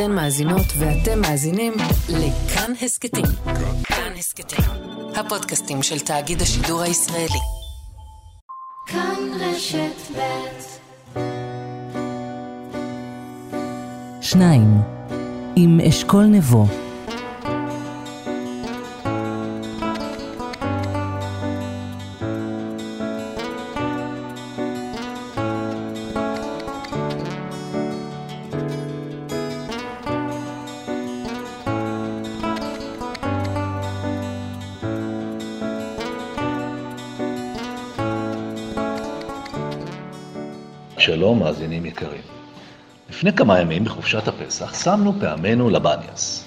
אתן מאזינות ואתם מאזינים לכאן הסכתים. כאן הסכתים, הפודקאסטים של תאגיד השידור הישראלי. כאן רשת ב' שניים, עם אשכול נבו. לפני כמה ימים, בחופשת הפסח, שמנו פעמינו לבניאס.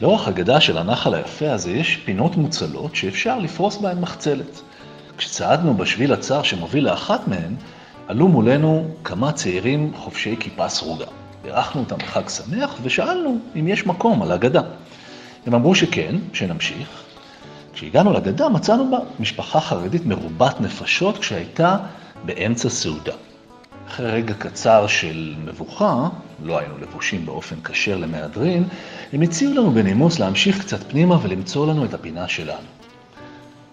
לאורך הגדה של הנחל היפה הזה יש פינות מוצלות שאפשר לפרוס בהן מחצלת. כשצעדנו בשביל הצר שמוביל לאחת מהן, עלו מולנו כמה צעירים חובשי כיפה סרוגה. בירכנו אותם בחג שמח ושאלנו אם יש מקום על הגדה. הם אמרו שכן, שנמשיך. כשהגענו לגדה מצאנו בה משפחה חרדית מרובת נפשות כשהייתה באמצע סעודה. אחרי רגע קצר של מבוכה, לא היינו לבושים באופן כשר למהדרין, הם הציעו לנו בנימוס להמשיך קצת פנימה ולמצוא לנו את הפינה שלנו.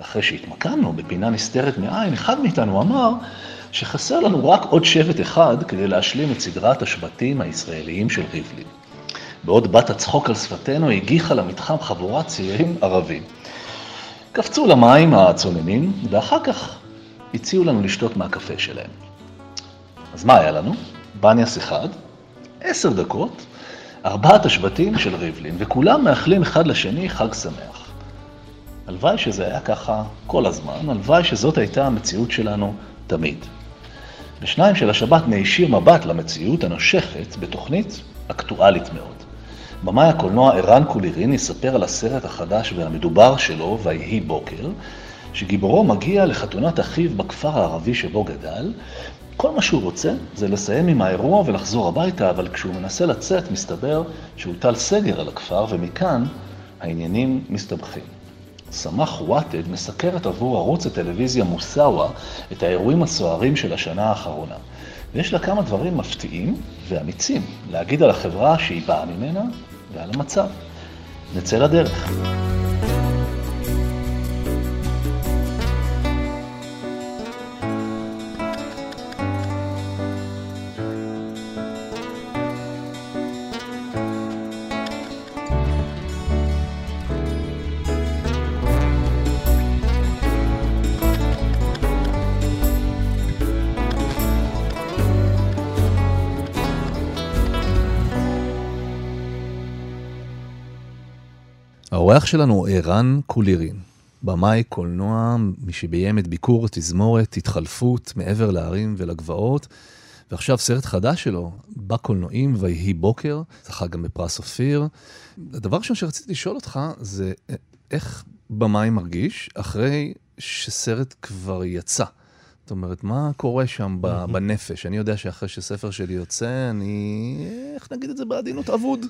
אחרי שהתמקמנו בפינה נסתרת מעין, אחד מאיתנו אמר שחסר לנו רק עוד שבט אחד כדי להשלים את סדרת השבטים הישראליים של ריבלין. בעוד בת הצחוק על שפתנו הגיחה למתחם חבורת צעירים ערבים. קפצו למים הצוננים, ואחר כך הציעו לנו לשתות מהקפה שלהם. אז מה היה לנו? בניאס אחד, עשר דקות, ארבעת השבטים של ריבלין, וכולם מאחלים אחד לשני חג שמח. הלוואי שזה היה ככה כל הזמן, הלוואי שזאת הייתה המציאות שלנו תמיד. ושניים של השבת נישיר מבט למציאות הנושכת בתוכנית אקטואלית מאוד. במאי הקולנוע ערן קולירין יספר על הסרט החדש והמדובר שלו, ויהי בוקר, שגיבורו מגיע לחתונת אחיו בכפר הערבי שבו גדל, כל מה שהוא רוצה זה לסיים עם האירוע ולחזור הביתה, אבל כשהוא מנסה לצאת, מסתבר שהוטל סגר על הכפר, ומכאן העניינים מסתבכים. סמח וואטד מסקרת עבור ערוץ הטלוויזיה מוסאווה את האירועים הסוערים של השנה האחרונה. ויש לה כמה דברים מפתיעים ואמיצים להגיד על החברה שהיא באה ממנה ועל המצב. נצא לדרך. האורח שלנו הוא ערן קולירין, במאי קולנוע, מי שביים את ביקור התזמורת, התחלפות מעבר להרים ולגבעות, ועכשיו סרט חדש שלו, בקולנועים, ויהי בוקר, זכה גם בפרס אופיר. הדבר ראשון שרציתי לשאול אותך זה איך במאי מרגיש אחרי שסרט כבר יצא. זאת אומרת, מה קורה שם בנפש? אני יודע שאחרי שספר שלי יוצא, אני, איך נגיד את זה בעדינות, אבוד.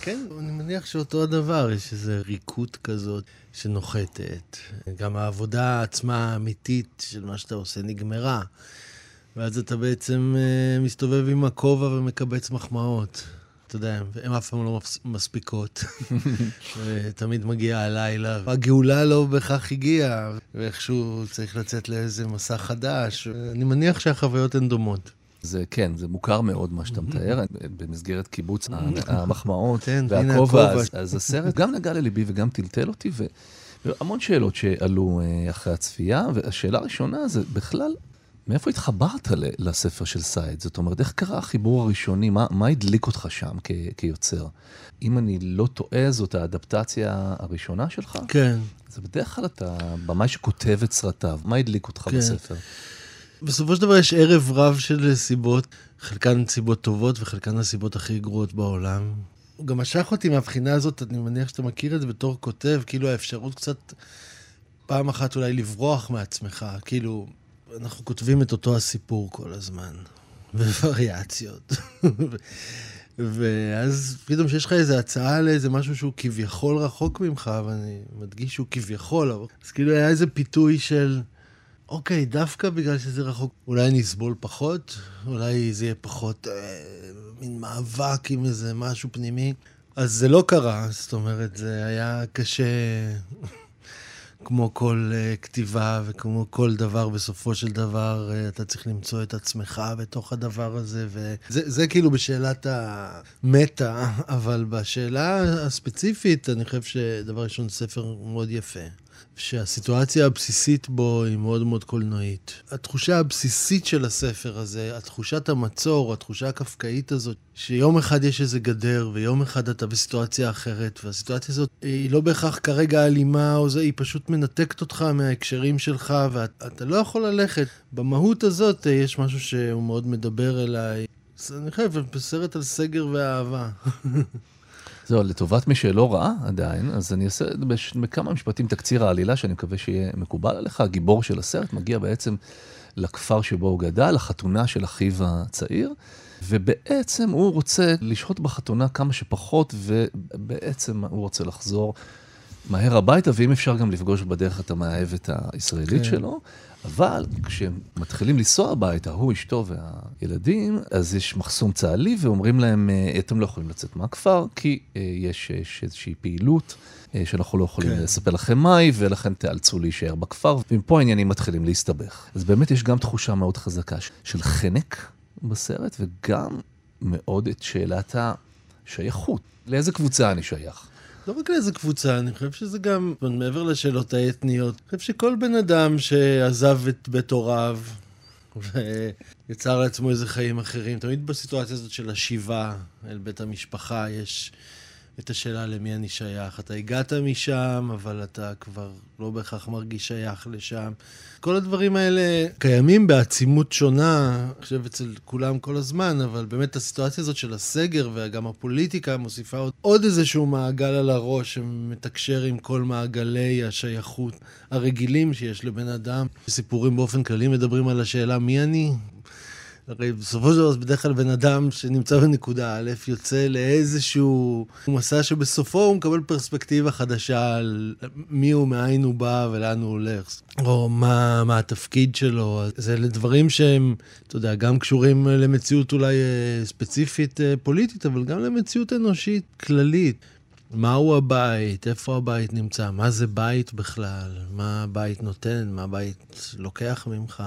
כן, אני מניח שאותו הדבר, יש איזו ריקות כזאת שנוחתת. גם העבודה עצמה האמיתית של מה שאתה עושה נגמרה. ואז אתה בעצם uh, מסתובב עם הכובע ומקבץ מחמאות. אתה יודע, הן אף פעם לא מספיקות. תמיד מגיע הלילה. הגאולה לא בהכרח הגיעה, ואיכשהו צריך לצאת לאיזה מסע חדש. אני מניח שהחוויות הן דומות. זה כן, זה מוכר מאוד מה שאתה מתאר, במסגרת קיבוץ המחמאות כן, והכובע, אז, אז הסרט גם נגע לליבי וגם טלטל אותי, והמון שאלות שעלו אה, אחרי הצפייה, והשאלה הראשונה זה בכלל, מאיפה התחברת לספר של סייד? זאת אומרת, איך קרה החיבור הראשוני? מה, מה הדליק אותך שם כ, כיוצר? אם אני לא טועה, זאת האדפטציה הראשונה שלך? כן. זה בדרך כלל אתה במאי שכותב את סרטיו. מה הדליק אותך כן. בספר? בסופו של דבר יש ערב רב של סיבות, חלקן סיבות טובות וחלקן הסיבות הכי גרועות בעולם. הוא גם משך אותי מהבחינה הזאת, אני מניח שאתה מכיר את זה בתור כותב, כאילו האפשרות קצת פעם אחת אולי לברוח מעצמך, כאילו, אנחנו כותבים את אותו הסיפור כל הזמן, בווריאציות. ואז פתאום שיש לך איזו הצעה לאיזה משהו שהוא כביכול רחוק ממך, ואני מדגיש שהוא כביכול, אז כאילו היה איזה פיתוי של... אוקיי, דווקא בגלל שזה רחוק, אולי נסבול פחות, אולי זה יהיה פחות אה, מין מאבק עם איזה משהו פנימי. אז זה לא קרה, זאת אומרת, זה היה קשה כמו כל uh, כתיבה וכמו כל דבר, בסופו של דבר uh, אתה צריך למצוא את עצמך בתוך הדבר הזה, וזה זה כאילו בשאלת המטה, אבל בשאלה הספציפית, אני חושב שדבר ראשון, ספר מאוד יפה. שהסיטואציה הבסיסית בו היא מאוד מאוד קולנועית. התחושה הבסיסית של הספר הזה, התחושת המצור, התחושה הקפקאית הזאת, שיום אחד יש איזה גדר ויום אחד אתה בסיטואציה אחרת, והסיטואציה הזאת היא לא בהכרח כרגע אלימה או זה, היא פשוט מנתקת אותך מההקשרים שלך ואתה לא יכול ללכת. במהות הזאת יש משהו שהוא מאוד מדבר אליי. אני חושב, בסרט על סגר ואהבה. זהו, לטובת מי שלא ראה עדיין, אז אני אעשה בכמה משפטים תקציר העלילה, שאני מקווה שיהיה מקובל עליך. הגיבור של הסרט מגיע בעצם לכפר שבו הוא גדל, לחתונה של אחיו הצעיר, ובעצם הוא רוצה לשהות בחתונה כמה שפחות, ובעצם הוא רוצה לחזור מהר הביתה, ואם אפשר גם לפגוש בדרך את המאהבת הישראלית כן. שלו. אבל כשהם מתחילים לנסוע הביתה, הוא, אשתו והילדים, אז יש מחסום צה"לי ואומרים להם, אה, אתם לא יכולים לצאת מהכפר, כי אה, יש, יש איזושהי פעילות אה, שאנחנו לא יכולים כן. לספר לכם מהי, ולכן תיאלצו להישאר בכפר, ומפה העניינים מתחילים להסתבך. אז באמת יש גם תחושה מאוד חזקה של חנק בסרט, וגם מאוד את שאלת השייכות. לאיזה קבוצה אני שייך? לא רק לאיזה קבוצה, אני חושב שזה גם, מעבר לשאלות האתניות, אני חושב שכל בן אדם שעזב את בית הוריו ויצר לעצמו איזה חיים אחרים, תמיד בסיטואציה הזאת של השיבה אל בית המשפחה יש... את השאלה למי אני שייך. אתה הגעת משם, אבל אתה כבר לא בהכרח מרגיש שייך לשם. כל הדברים האלה קיימים בעצימות שונה, אני חושב, אצל כולם כל הזמן, אבל באמת הסיטואציה הזאת של הסגר וגם הפוליטיקה מוסיפה עוד, עוד איזשהו מעגל על הראש שמתקשר עם כל מעגלי השייכות הרגילים שיש לבן אדם. סיפורים באופן כללי מדברים על השאלה מי אני, הרי בסופו של דבר זה בדרך כלל בן אדם שנמצא בנקודה א', יוצא לאיזשהו מסע שבסופו הוא מקבל פרספקטיבה חדשה על מי הוא, מאין הוא בא ולאן הוא הולך, או מה, מה התפקיד שלו. זה לדברים שהם, אתה יודע, גם קשורים למציאות אולי אה, ספציפית אה, פוליטית, אבל גם למציאות אנושית כללית. מהו הבית, איפה הבית נמצא, מה זה בית בכלל, מה הבית נותן, מה הבית לוקח ממך.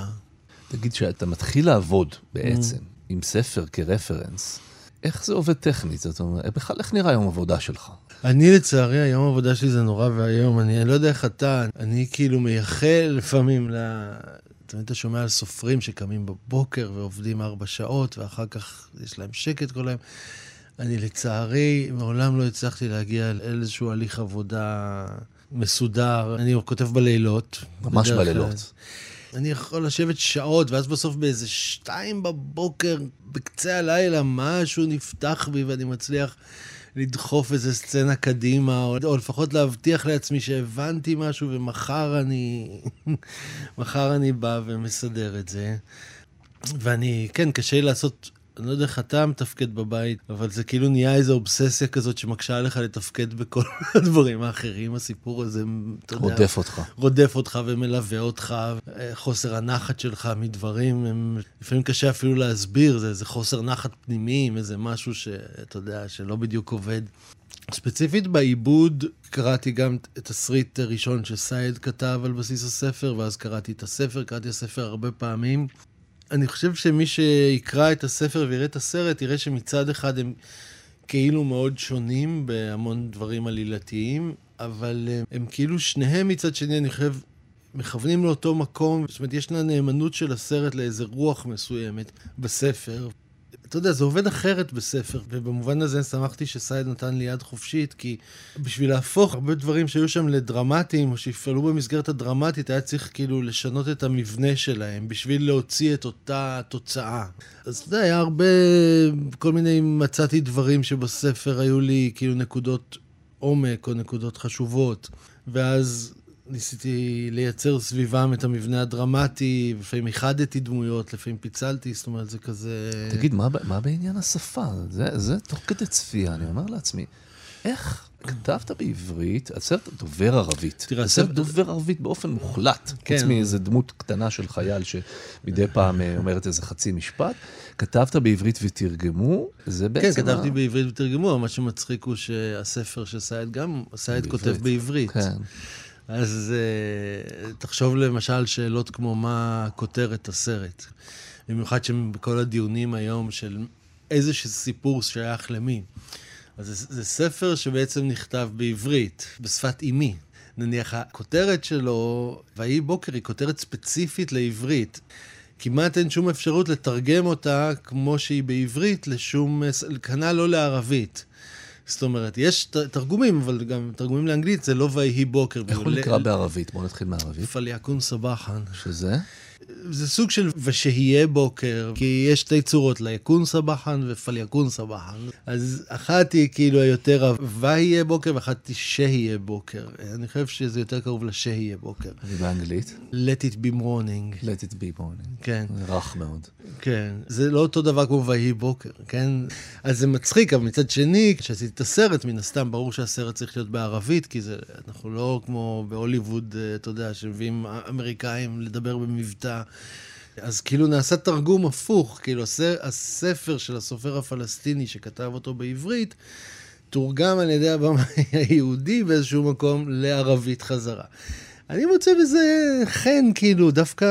תגיד, שאתה מתחיל לעבוד בעצם mm. עם ספר כרפרנס, איך זה עובד טכנית? זאת אומרת, בכלל איך נראה יום עבודה שלך? אני לצערי, היום עבודה שלי זה נורא ואיום. אני, אני לא יודע איך אתה, אני כאילו מייחל לפעמים ל... תמיד אתה שומע על סופרים שקמים בבוקר ועובדים ארבע שעות, ואחר כך יש להם שקט כל היום. אני לצערי מעולם לא הצלחתי להגיע לאיזשהו הליך עבודה מסודר. אני כותב בלילות. ממש בלילות. אני יכול לשבת שעות, ואז בסוף באיזה שתיים בבוקר, בקצה הלילה, משהו נפתח בי ואני מצליח לדחוף איזה סצנה קדימה, או, או לפחות להבטיח לעצמי שהבנתי משהו ומחר אני... מחר אני בא ומסדר את זה. ואני, כן, קשה לי לעשות אני לא יודע איך אתה מתפקד בבית, אבל זה כאילו נהיה איזו אובססיה כזאת שמקשה עליך לתפקד בכל הדברים האחרים. הסיפור הזה, אתה יודע... רודף אותך. רודף אותך ומלווה אותך. חוסר הנחת שלך מדברים, הם, לפעמים קשה אפילו להסביר, זה איזה חוסר נחת פנימי, עם איזה משהו שאתה יודע, שלא בדיוק עובד. ספציפית בעיבוד, קראתי גם את התסריט הראשון שסייד כתב על בסיס הספר, ואז קראתי את הספר, קראתי את הספר הרבה פעמים. אני חושב שמי שיקרא את הספר ויראה את הסרט, יראה שמצד אחד הם כאילו מאוד שונים בהמון דברים עלילתיים, אבל הם, הם כאילו שניהם מצד שני, אני חושב, מכוונים לאותו מקום. זאת אומרת, יש לה נאמנות של הסרט לאיזה רוח מסוימת בספר. אתה יודע, זה עובד אחרת בספר, ובמובן הזה שמחתי שסייד נתן לי יד חופשית, כי בשביל להפוך הרבה דברים שהיו שם לדרמטיים, או שיפעלו במסגרת הדרמטית, היה צריך כאילו לשנות את המבנה שלהם, בשביל להוציא את אותה תוצאה. אז אתה יודע, היה הרבה, כל מיני, מצאתי דברים שבספר היו לי כאילו נקודות עומק, או נקודות חשובות, ואז ניסיתי לייצר סביבם את המבנה הדרמטי, לפעמים איחדתי דמויות, לפעמים פיצלתי, זאת אומרת, זה כזה... תגיד, מה, מה בעניין השפה? זה, זה תוך כדי צפייה, אני אומר לעצמי, איך כתבת בעברית, הסרט דובר ערבית. תראה, הסרט דובר ערבית באופן מוחלט. כן. חוץ מאיזה דמות קטנה של חייל שמדי פעם אה, אומרת איזה חצי משפט. כתבת בעברית ותרגמו, זה כן, בעצם... כתבתי ה- בעברית ותרגמו, מה שמצחיק הוא שהספר של סייד גם, סייד כותב בעברית. כן. אז אה, תחשוב למשל שאלות כמו מה כותרת הסרט. במיוחד שבכל הדיונים היום של איזה סיפור שייך למי. אז זה, זה ספר שבעצם נכתב בעברית, בשפת אימי. נניח הכותרת שלו, ויהי בוקר, היא כותרת ספציפית לעברית. כמעט אין שום אפשרות לתרגם אותה כמו שהיא בעברית לשום, כנ"ל לא לערבית. זאת אומרת, יש תרגומים, אבל גם תרגומים לאנגלית זה לא ויהי בוקר. איך הוא נקרא בערבית? בואו נתחיל מערבית. פליאקון סבחן. שזה? זה סוג של ושיהיה בוקר, כי יש שתי צורות, ליקון סבחן ופליאקון סבחן. אז אחת היא כאילו היותר ויהיה בוקר, ואחת היא שיהיה בוקר. אני חושב שזה יותר קרוב לשיהיה בוקר. ובאנגלית? Let it be morning. Let it be morning. כן. זה רך מאוד. כן, זה לא אותו דבר כמו ויהי בוקר, כן? אז זה מצחיק, אבל מצד שני, כשעשיתי את הסרט, מן הסתם, ברור שהסרט צריך להיות בערבית, כי זה, אנחנו לא כמו בהוליווד, אה, אתה יודע, שמביאים אמריקאים לדבר במבטא. אז כאילו נעשה תרגום הפוך, כאילו הספר של הסופר הפלסטיני שכתב אותו בעברית, תורגם על ידי הבמאי היהודי באיזשהו מקום לערבית חזרה. אני מוצא בזה חן, כאילו, דווקא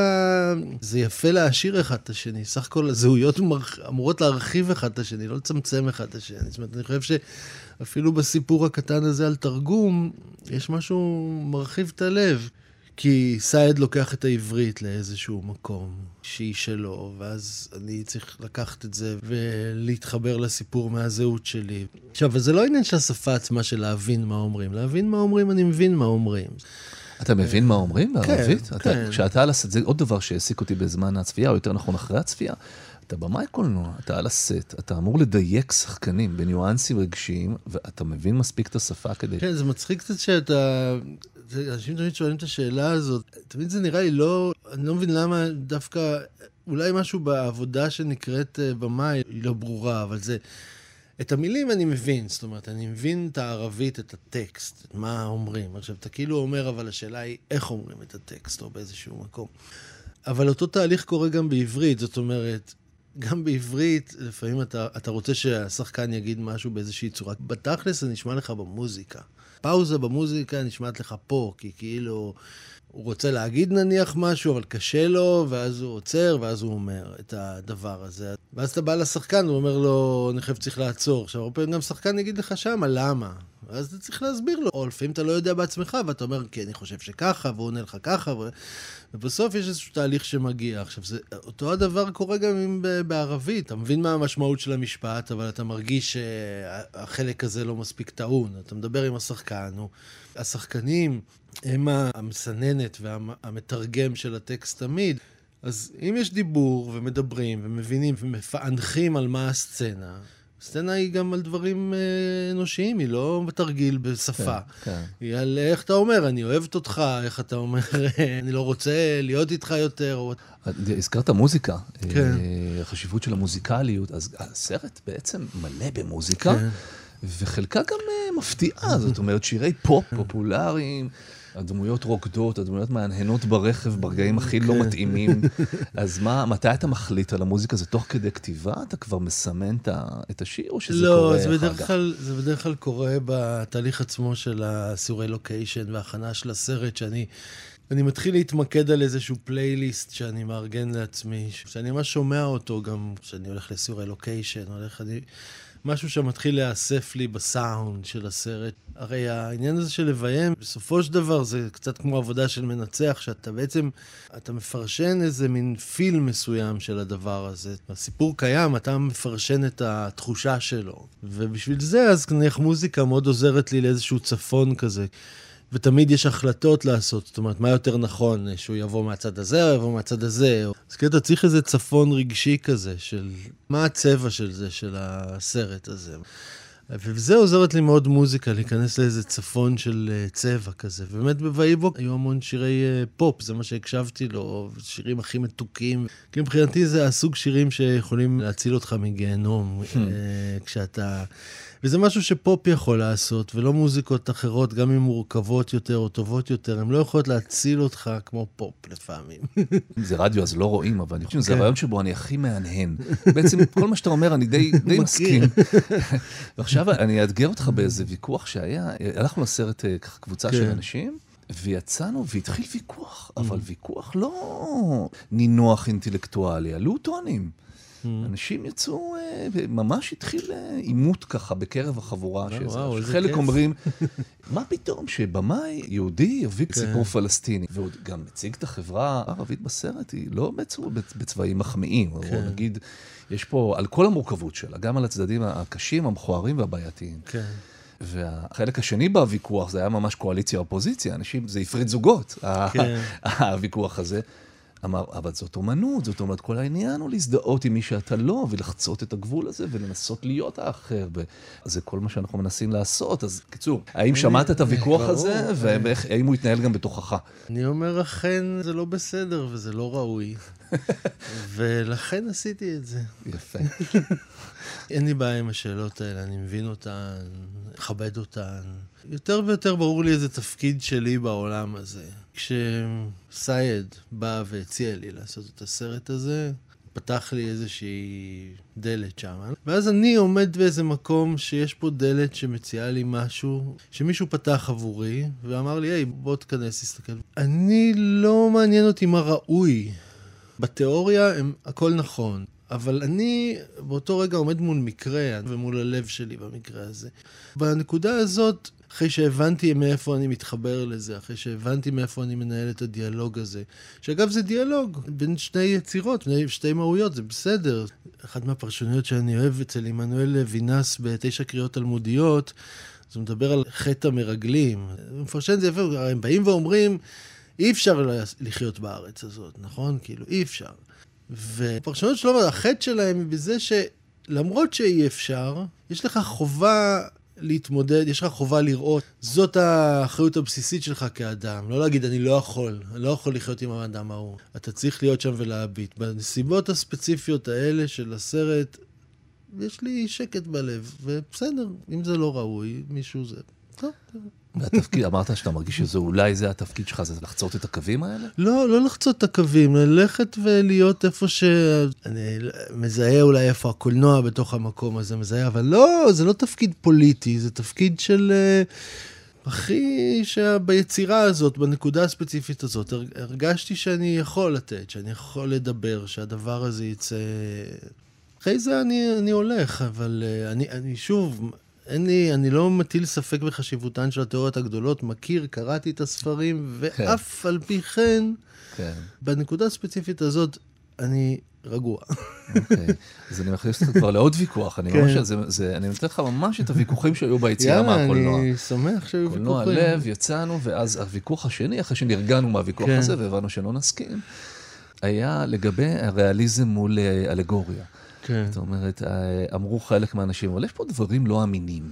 זה יפה להעשיר אחד את השני. סך הכל הזהויות אמורות להרחיב אחד את השני, לא לצמצם אחד את השני. זאת אומרת, אני חושב שאפילו בסיפור הקטן הזה על תרגום, יש משהו מרחיב את הלב. כי סייד לוקח את העברית לאיזשהו מקום שהיא שלו, ואז אני צריך לקחת את זה ולהתחבר לסיפור מהזהות שלי. עכשיו, אבל זה לא עניין של השפה עצמה של להבין מה אומרים. להבין מה אומרים, אני מבין מה אומרים. אתה מבין מה אומרים בערבית? כן, אתה- כן. כשאתה על הסט, זה עוד דבר שהעסיק אותי בזמן הצפייה, או יותר נכון אחרי הצפייה. אתה במאי קולנוע, אתה על הסט, אתה אמור לדייק שחקנים בניואנסים רגשיים, ואתה מבין מספיק את השפה כדי... כן, זה מצחיק קצת שאתה... אנשים תמיד שואלים את השאלה הזאת. תמיד זה נראה לי לא... אני לא מבין למה דווקא... אולי משהו בעבודה שנקראת אה, במאי היא לא ברורה, אבל זה... את המילים אני מבין, זאת אומרת, אני מבין את הערבית, את הטקסט, מה אומרים. עכשיו, אתה כאילו אומר, אבל השאלה היא איך אומרים את הטקסט, או באיזשהו מקום. אבל אותו תהליך קורה גם בעברית, זאת אומרת, גם בעברית, לפעמים אתה, אתה רוצה שהשחקן יגיד משהו באיזושהי צורה. בתכלס זה נשמע לך במוזיקה. פאוזה במוזיקה נשמעת לך פה, כי כאילו... הוא רוצה להגיד נניח משהו, אבל קשה לו, ואז הוא עוצר, ואז הוא אומר את הדבר הזה. ואז אתה בא לשחקן, הוא אומר לו, אני חושב שצריך לעצור. עכשיו, הרבה פעמים גם שחקן יגיד לך שמה, למה? ואז אתה צריך להסביר לו. או לפעמים אתה לא יודע בעצמך, ואתה אומר, כי אני חושב שככה, והוא עונה לך ככה, ו... ובסוף יש איזשהו תהליך שמגיע. עכשיו, זה, אותו הדבר קורה גם עם, בערבית. אתה מבין מה המשמעות של המשפט, אבל אתה מרגיש שהחלק הזה לא מספיק טעון. אתה מדבר עם השחקן, הוא... השחקנים הם המסננת והמתרגם של הטקסט תמיד. אז אם יש דיבור ומדברים ומבינים ומפענחים על מה הסצנה, הסצנה היא גם על דברים אה, אנושיים, היא לא בתרגיל בשפה. כן, כן. היא על איך אתה אומר, אני אוהבת אותך, איך אתה אומר, אני לא רוצה להיות איתך יותר. או... הזכרת מוזיקה, כן. אה, החשיבות של המוזיקליות, אז הסרט בעצם מלא במוזיקה, כן. וחלקה גם אה, מפתיעה, זאת אומרת, שירי פופ פופולריים. הדמויות רוקדות, הדמויות מהנהנות ברכב ברגעים הכי כן. לא מתאימים. אז מה, מתי אתה מחליט על המוזיקה? זה תוך כדי כתיבה? אתה כבר מסמן את השיר, או שזה לא, קורה זה אחר כך? כלל, זה בדרך כלל קורה בתהליך עצמו של הסיורי לוקיישן וההכנה של הסרט, שאני אני מתחיל להתמקד על איזשהו פלייליסט שאני מארגן לעצמי, שאני ממש שומע אותו גם כשאני הולך לסיורי לוקיישן, הולך, אני... משהו שמתחיל להיאסף לי בסאונד של הסרט. הרי העניין הזה של לביים, בסופו של דבר זה קצת כמו עבודה של מנצח, שאתה בעצם, אתה מפרשן איזה מין פיל מסוים של הדבר הזה. הסיפור קיים, אתה מפרשן את התחושה שלו. ובשביל זה, אז נניח מוזיקה מאוד עוזרת לי לאיזשהו צפון כזה. ותמיד יש החלטות לעשות, זאת אומרת, מה יותר נכון, שהוא יבוא מהצד הזה או יבוא מהצד הזה. אז כאילו אתה צריך איזה צפון רגשי כזה, של מה הצבע של זה, של הסרט הזה. וזה עוזרת לי מאוד מוזיקה, להיכנס לאיזה צפון של אה, צבע כזה. ובאמת בוויבוק היו המון שירי אה, פופ, זה מה שהקשבתי לו, שירים הכי מתוקים. כי מבחינתי זה הסוג שירים שיכולים להציל אותך מגיהנום, אה, כשאתה... וזה משהו שפופ יכול לעשות, ולא מוזיקות אחרות, גם אם מורכבות יותר או טובות יותר, הן לא יכולות להציל אותך כמו פופ לפעמים. זה רדיו אז לא רואים, אבל אני חושב שזה כן. הרעיון שבו אני הכי מהנהן. בעצם כל מה שאתה אומר, אני די מסכים. ועכשיו אני אאתגר אותך באיזה ויכוח שהיה, הלכנו לסרט אה, ככה קבוצה של כן. אנשים. ויצאנו והתחיל ויכוח, אבל ויכוח לא נינוח אינטלקטואלי, עלו טונים. אנשים יצאו, אה, ממש התחיל אה, עימות ככה בקרב החבורה. וואו, איזה חלק. אומרים, מה פתאום שבמאי יהודי יביא כן. סיפור פלסטיני, ועוד גם מציג את החברה הערבית בסרט, היא לא בצבעים מחמיאים, או כן. נגיד, יש פה, על כל המורכבות שלה, גם על הצדדים הקשים, המכוערים והבעייתיים. כן. והחלק השני בוויכוח, זה היה ממש קואליציה-אופוזיציה, אנשים, זה הפריד זוגות, כן. הוויכוח הזה. אמר, אבל זאת אומנות, זאת אומרת, כל העניין הוא להזדהות עם מי שאתה לא, ולחצות את הגבול הזה, ולנסות להיות האחר. זה כל מה שאנחנו מנסים לעשות. אז קיצור, האם שמעת את הוויכוח ברור. הזה, והאם הוא התנהל גם בתוכך? אני אומר, אכן זה לא בסדר וזה לא ראוי, ולכן עשיתי את זה. יפה. אין לי בעיה עם השאלות האלה, אני מבין אותן, מכבד אותן. יותר ויותר ברור לי איזה תפקיד שלי בעולם הזה. כשסייד בא והציע לי לעשות את הסרט הזה, פתח לי איזושהי דלת שם. ואז אני עומד באיזה מקום שיש פה דלת שמציעה לי משהו, שמישהו פתח עבורי, ואמר לי, היי, בוא תיכנס, תסתכל. אני לא מעניין אותי מה ראוי. בתיאוריה הם, הכל נכון, אבל אני באותו רגע עומד מול מקרה ומול הלב שלי במקרה הזה. בנקודה הזאת, אחרי שהבנתי מאיפה אני מתחבר לזה, אחרי שהבנתי מאיפה אני מנהל את הדיאלוג הזה, שאגב זה דיאלוג בין שני יצירות, בין שתי מהויות, זה בסדר. אחת מהפרשנויות שאני אוהב אצל עמנואל וינס בתשע קריאות תלמודיות, אז הוא מדבר על חטא המרגלים. הוא מפרשן את זה יפה, הם באים ואומרים, אי אפשר לחיות בארץ הזאת, נכון? כאילו, אי אפשר. ופרשנות שלו, החטא שלהם היא בזה שלמרות שאי אפשר, יש לך חובה להתמודד, יש לך חובה לראות. זאת האחריות הבסיסית שלך כאדם. לא להגיד, אני לא יכול, אני לא יכול לחיות עם האדם ההוא. אתה צריך להיות שם ולהביט. בנסיבות הספציפיות האלה של הסרט, יש לי שקט בלב, ובסדר, אם זה לא ראוי, מישהו זה... טוב, טוב. והתפקיד, אמרת שאתה מרגיש שזה אולי זה התפקיד שלך, זה לחצות את הקווים האלה? לא, לא לחצות את הקווים, ללכת ולהיות איפה ש... אני מזהה אולי איפה הקולנוע בתוך המקום הזה מזהה, אבל לא, זה לא תפקיד פוליטי, זה תפקיד של... אה, הכי שביצירה הזאת, בנקודה הספציפית הזאת, הר- הרגשתי שאני יכול לתת, שאני יכול לדבר, שהדבר הזה יצא... אחרי זה אני, אני הולך, אבל אה, אני, אני שוב, אין לי, אני לא מטיל ספק בחשיבותן של התיאוריות הגדולות, מכיר, קראתי את הספרים, ואף על פי כן, כן. בנקודה הספציפית הזאת, אני רגוע. אוקיי. אז אני מכניס אותך כבר לעוד ויכוח. אני כן. ממש, זה- זה- אני נותן לך ממש את הוויכוחים שהיו ביציאה מהקולנוע. אני שמח שהיו קולנוע ויכוחים. לב, יצאנו, ואז הוויכוח השני, אחרי שנרגענו מהוויכוח כן. הזה והבנו שלא נסכים, היה לגבי הריאליזם מול אה, אלגוריה. כן, זאת אומרת, אה, אמרו חלק מהאנשים, אבל יש פה דברים לא אמינים.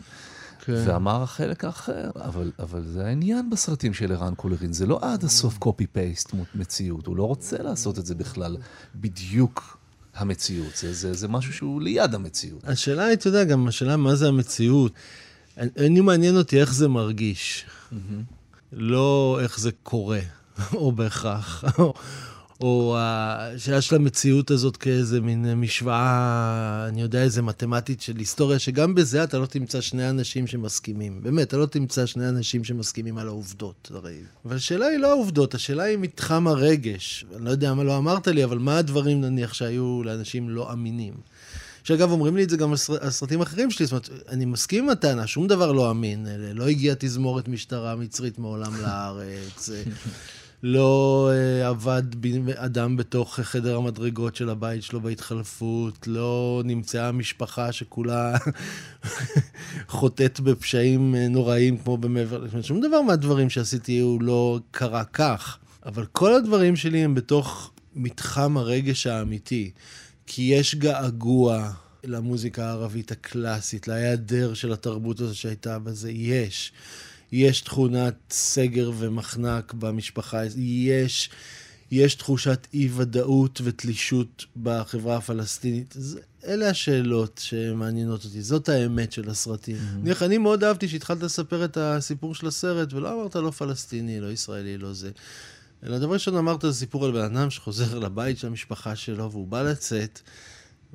כן. ואמר החלק האחר, אבל, אבל זה העניין בסרטים של ערן קולרין, זה לא עד הסוף קופי-פייסט מציאות, הוא לא רוצה לעשות את זה בכלל בדיוק המציאות, זה, זה, זה משהו שהוא ליד המציאות. השאלה היא, אתה יודע, גם השאלה מה זה המציאות. לי מעניין אותי איך זה מרגיש, לא איך זה קורה, או בהכרח. או השאלה של המציאות הזאת כאיזה מין משוואה, אני יודע, איזה מתמטית של היסטוריה, שגם בזה אתה לא תמצא שני אנשים שמסכימים. באמת, אתה לא תמצא שני אנשים שמסכימים על העובדות, הרי. אבל השאלה היא לא העובדות, השאלה היא מתחם הרגש. אני לא יודע מה לא אמרת לי, אבל מה הדברים, נניח, שהיו לאנשים לא אמינים? שאגב, אומרים לי את זה גם על סר- על סרטים אחרים שלי, זאת אומרת, אני מסכים עם הטענה, שום דבר לא אמין. לא הגיעה תזמורת משטרה מצרית מעולם לארץ. לא אה, עבד אדם בתוך חדר המדרגות של הבית שלו בהתחלפות, לא נמצאה משפחה שכולה חוטאת בפשעים אה, נוראים כמו במעבר, שום דבר מהדברים שעשיתי הוא לא קרה כך, אבל כל הדברים שלי הם בתוך מתחם הרגש האמיתי, כי יש געגוע למוזיקה הערבית הקלאסית, להיעדר של התרבות הזאת שהייתה בזה, יש. יש תכונת סגר ומחנק במשפחה, יש, יש תחושת אי-ודאות ותלישות בחברה הפלסטינית. זה, אלה השאלות שמעניינות אותי, זאת האמת של הסרטים. נניח, mm-hmm. אני מאוד אהבתי שהתחלת לספר את הסיפור של הסרט, ולא אמרת לא פלסטיני, לא ישראלי, לא זה. אלא דבר ראשון אמרת זה סיפור על בן אדם שחוזר לבית של המשפחה שלו, והוא בא לצאת.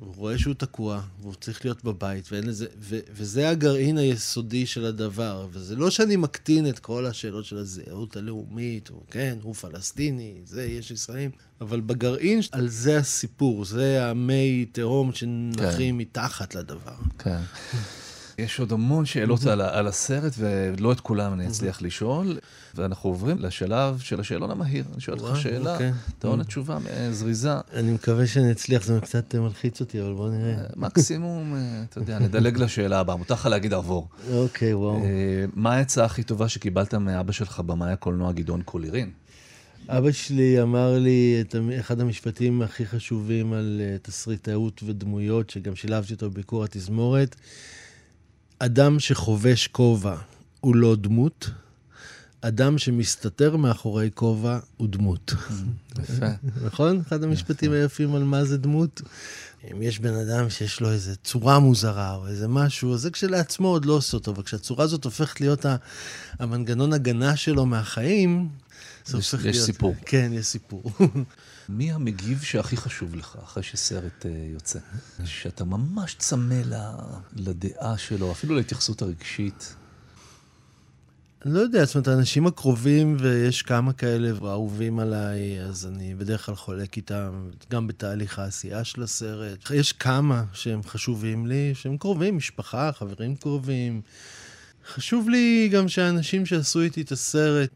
הוא רואה שהוא תקוע, והוא צריך להיות בבית, ואין לזה, ו, וזה הגרעין היסודי של הדבר. וזה לא שאני מקטין את כל השאלות של הזהות הלאומית, או כן, הוא פלסטיני, זה, יש ישראלים, אבל בגרעין, על זה הסיפור, זה המי תהום שנחים כן. מתחת לדבר. כן. יש עוד המון שאלות על, על הסרט, ולא את כולם אני אצליח לשאול. ואנחנו עוברים לשלב של השאלון המהיר. אני שואל אותך שאלה, אוקיי. אתה עונה תשובה זריזה. אני מקווה שאני אצליח, זה קצת מלחיץ אותי, אבל בוא נראה. אה, מקסימום, אה, אתה יודע, נדלג לשאלה הבאה, מותר לך להגיד עבור. אוקיי, וואו. אה, מה העצה הכי טובה שקיבלת מאבא שלך במאי הקולנוע גדעון קולירין? אבא שלי אמר לי את אחד המשפטים הכי חשובים על תסריטאות ודמויות, שגם שילבתי אותו בביקור התזמורת. אדם שחובש כובע הוא לא דמות, אדם שמסתתר מאחורי כובע הוא דמות. יפה. נכון? אחד המשפטים היפים על מה זה דמות. אם יש בן אדם שיש לו איזו צורה מוזרה או איזה משהו, אז זה כשלעצמו עוד לא עושה אותו, אבל כשהצורה הזאת הופכת להיות המנגנון הגנה שלו מהחיים, זה הופך להיות... יש סיפור. כן, יש סיפור. מי המגיב שהכי חשוב לך אחרי שסרט uh, יוצא? שאתה ממש צמא לדעה שלו, אפילו להתייחסות הרגשית. אני לא יודע, זאת אומרת, האנשים הקרובים, ויש כמה כאלה אהובים עליי, אז אני בדרך כלל חולק איתם, גם בתהליך העשייה של הסרט. יש כמה שהם חשובים לי, שהם קרובים, משפחה, חברים קרובים. חשוב לי גם שהאנשים שעשו איתי את הסרט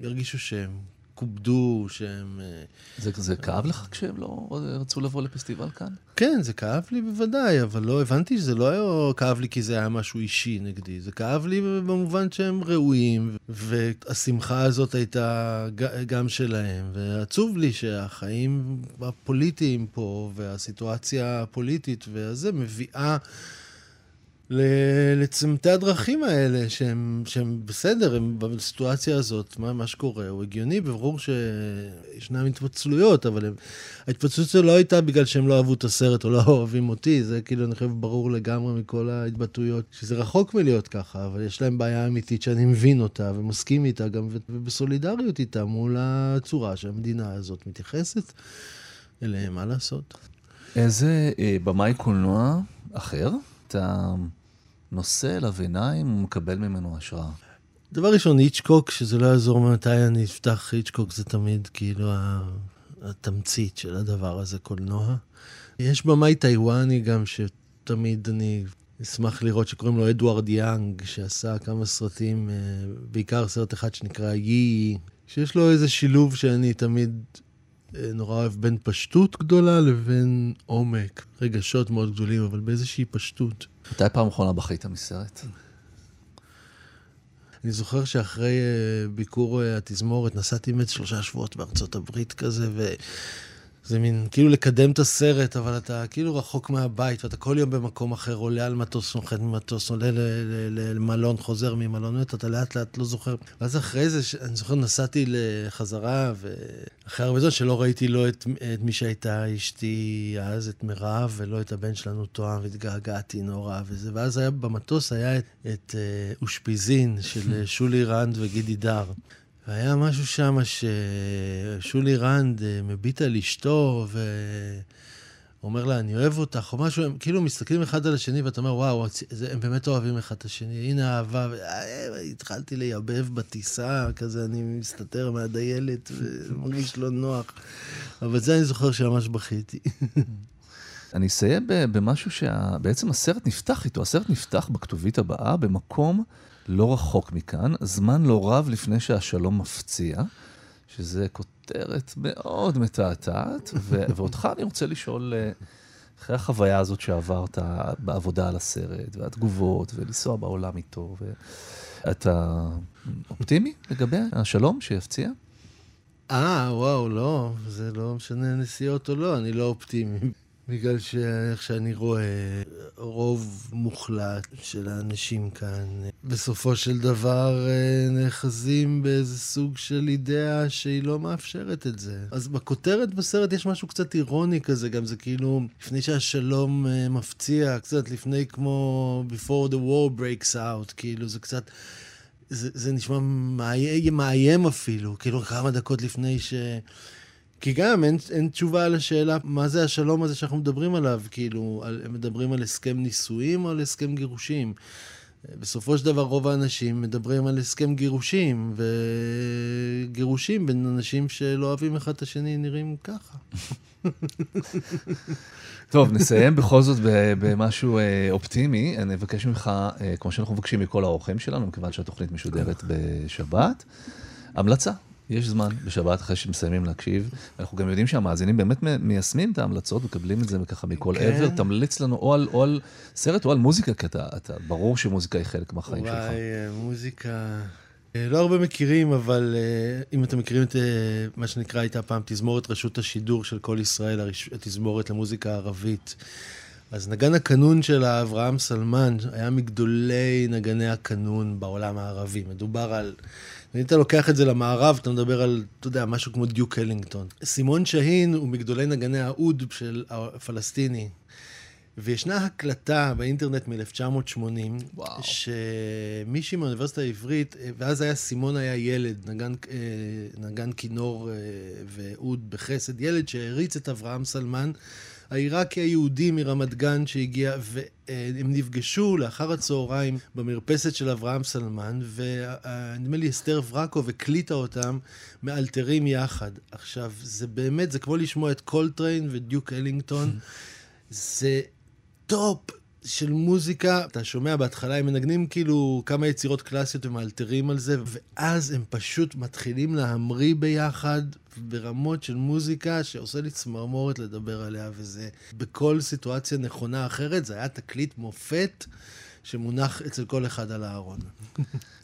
ירגישו שהם כובדו, שהם... אה, זה, זה כאב לך כשהם לא רצו לבוא לפסטיבל כאן? כן, זה כאב לי בוודאי, אבל לא הבנתי שזה לא היה כאב לי כי זה היה משהו אישי נגדי. זה כאב לי במובן שהם ראויים, והשמחה הזאת הייתה גם שלהם. ועצוב לי שהחיים הפוליטיים פה, והסיטואציה הפוליטית, וזה מביאה... לצמתי הדרכים האלה, שהם, שהם בסדר, הם בסיטואציה הזאת, מה, מה שקורה הוא הגיוני, ברור שישנן התפצלויות, אבל הם, ההתפצלות שלו לא הייתה בגלל שהם לא אהבו את הסרט או לא אוהבים אותי, זה כאילו, אני חושב, ברור לגמרי מכל ההתבטאויות, שזה רחוק מלהיות ככה, אבל יש להם בעיה אמיתית שאני מבין אותה ומסכים איתה גם, ובסולידריות איתה מול הצורה שהמדינה הזאת מתייחסת אליהם, מה לעשות? איזה אה, במאי קולנוע אחר אתה נושא אליו עיניים ומקבל ממנו השראה. דבר ראשון, היצ'קוק, שזה לא יעזור מתי אני אפתח היצ'קוק, זה תמיד כאילו התמצית של הדבר הזה, קולנוע. יש במאי טיוואני גם, שתמיד אני אשמח לראות, שקוראים לו אדוארד יאנג, שעשה כמה סרטים, אה, בעיקר סרט אחד שנקרא יי, שיש לו איזה שילוב שאני תמיד אה, נורא אוהב בין פשטות גדולה לבין עומק. רגשות מאוד גדולים, אבל באיזושהי פשטות. מתי פעם אחרונה בכית מסרט? אני זוכר שאחרי uh, ביקור uh, התזמורת, נסעתי באמת שלושה שבועות בארצות הברית כזה, ו... זה מין, כאילו לקדם את הסרט, אבל אתה כאילו רחוק מהבית, ואתה כל יום במקום אחר, עולה על מטוס, נוחת ממטוס, עולה למלון, חוזר ממלון, אתה לאט לאט לא זוכר. ואז אחרי זה, אני זוכר, נסעתי לחזרה, ואחרי הרבה זמן שלא ראיתי לא את, את מי שהייתה אשתי אז, את מירב, ולא את הבן שלנו תואם, והתגעגעתי נורא וזה. ואז היה במטוס, היה את, את uh, אושפיזין של שולי רנד וגידי דר. והיה משהו שם ששולי רנד אה, מביט על אשתו ואומר לה, אני אוהב אותך, או משהו, הם כאילו מסתכלים אחד על השני ואתה אומר, וואו, הם באמת אוהבים אחד את השני, הנה אהבה. אה, התחלתי לייבב בטיסה, כזה אני מסתתר מהדיילת ומרגיש לא נוח. אבל זה אני זוכר שממש בכיתי. אני אסיים במשהו שבעצם הסרט נפתח איתו, הסרט נפתח בכתובית הבאה במקום לא רחוק מכאן, זמן לא רב לפני שהשלום מפציע, שזה כותרת מאוד מתעתעת, ואותך אני רוצה לשאול, אה, אחרי החוויה הזאת שעברת בעבודה על הסרט, והתגובות, ולנסוע בעולם איתו, אתה אופטימי לגבי השלום שיפציע? אה, וואו, לא, זה לא משנה נסיעות או לא, אני לא אופטימי. בגלל שאיך שאני רואה, רוב מוחלט של האנשים כאן, בסופו של דבר אה, נאחזים באיזה סוג של אידאה שהיא לא מאפשרת את זה. אז בכותרת בסרט יש משהו קצת אירוני כזה, גם זה כאילו, לפני שהשלום אה, מפציע, קצת לפני כמו before the war breaks out, כאילו זה קצת... זה, זה נשמע מאיים, מאיים אפילו, כאילו כמה דקות לפני ש... כי גם אין, אין תשובה על השאלה מה זה השלום הזה שאנחנו מדברים עליו, כאילו, על, הם מדברים על הסכם נישואים או על הסכם גירושים. בסופו של דבר רוב האנשים מדברים על הסכם גירושים, וגירושים בין אנשים שלא אוהבים אחד את השני נראים ככה. טוב, נסיים בכל זאת במשהו אה, אופטימי. אני אבקש ממך, אה, כמו שאנחנו מבקשים מכל האורחים שלנו, מכיוון שהתוכנית משודרת בשבת, המלצה. יש זמן בשבת אחרי שמסיימים להקשיב. אנחנו גם יודעים שהמאזינים באמת מיישמים את ההמלצות, מקבלים את זה ככה מכל כן. עבר. תמליץ לנו או על, או על סרט או על מוזיקה, כי אתה, אתה ברור שמוזיקה היא חלק מהחיים וואי, שלך. וואי, אה, מוזיקה... אה, לא הרבה מכירים, אבל אה, אם אתם מכירים את מה שנקרא, הייתה פעם תזמורת רשות השידור של כל ישראל, התזמורת למוזיקה ערבית. אז נגן הקנון של אברהם סלמן היה מגדולי נגני הקנון בעולם הערבי. מדובר על... אם אתה לוקח את זה למערב, אתה מדבר על, אתה יודע, משהו כמו דיוק אלינגטון. סימון שהין הוא מגדולי נגני האוד של הפלסטיני. וישנה הקלטה באינטרנט מ-1980, שמישהי מהאוניברסיטה העברית, ואז היה, סימון היה ילד, נגן, אה, נגן כינור אה, ואוד בחסד, ילד שהעריץ את אברהם סלמן. העיראקי היהודי מרמת גן שהגיע, והם נפגשו לאחר הצהריים במרפסת של אברהם סלמן, ונדמה לי אסתר ורקוב הקליטה אותם מאלתרים יחד. עכשיו, זה באמת, זה כמו לשמוע את קולטריין ודיוק אלינגטון. זה טופ של מוזיקה, אתה שומע בהתחלה, הם מנגנים כאילו כמה יצירות קלאסיות ומאלתרים על זה, ואז הם פשוט מתחילים להמריא ביחד ברמות של מוזיקה שעושה לי צמרמורת לדבר עליה, וזה בכל סיטואציה נכונה אחרת, זה היה תקליט מופת שמונח אצל כל אחד על הארון.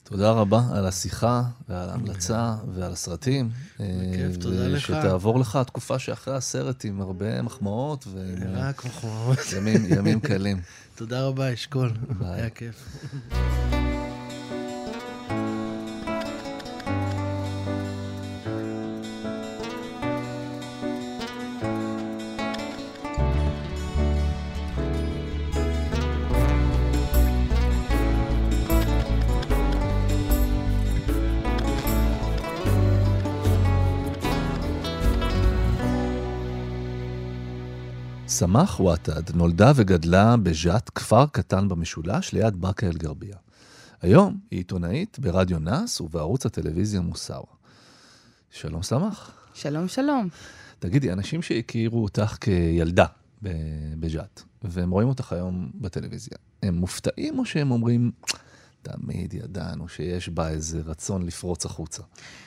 תודה רבה על השיחה ועל ההמלצה ועל הסרטים. בכיף, תודה לך. שתעבור לך התקופה שאחרי הסרט עם הרבה מחמאות. רק מחמאות. ימים קלים. תודה רבה, אשכול. היה כיף. סמח וואטד נולדה וגדלה בג'ת, כפר קטן במשולש, ליד באקה אל-גרבייה. היום היא עיתונאית ברדיו נאס ובערוץ הטלוויזיה מוסר. שלום סמח. שלום, שלום. תגידי, אנשים שהכירו אותך כילדה בג'ת, והם רואים אותך היום בטלוויזיה, הם מופתעים או שהם אומרים, תמיד ידענו שיש בה איזה רצון לפרוץ החוצה.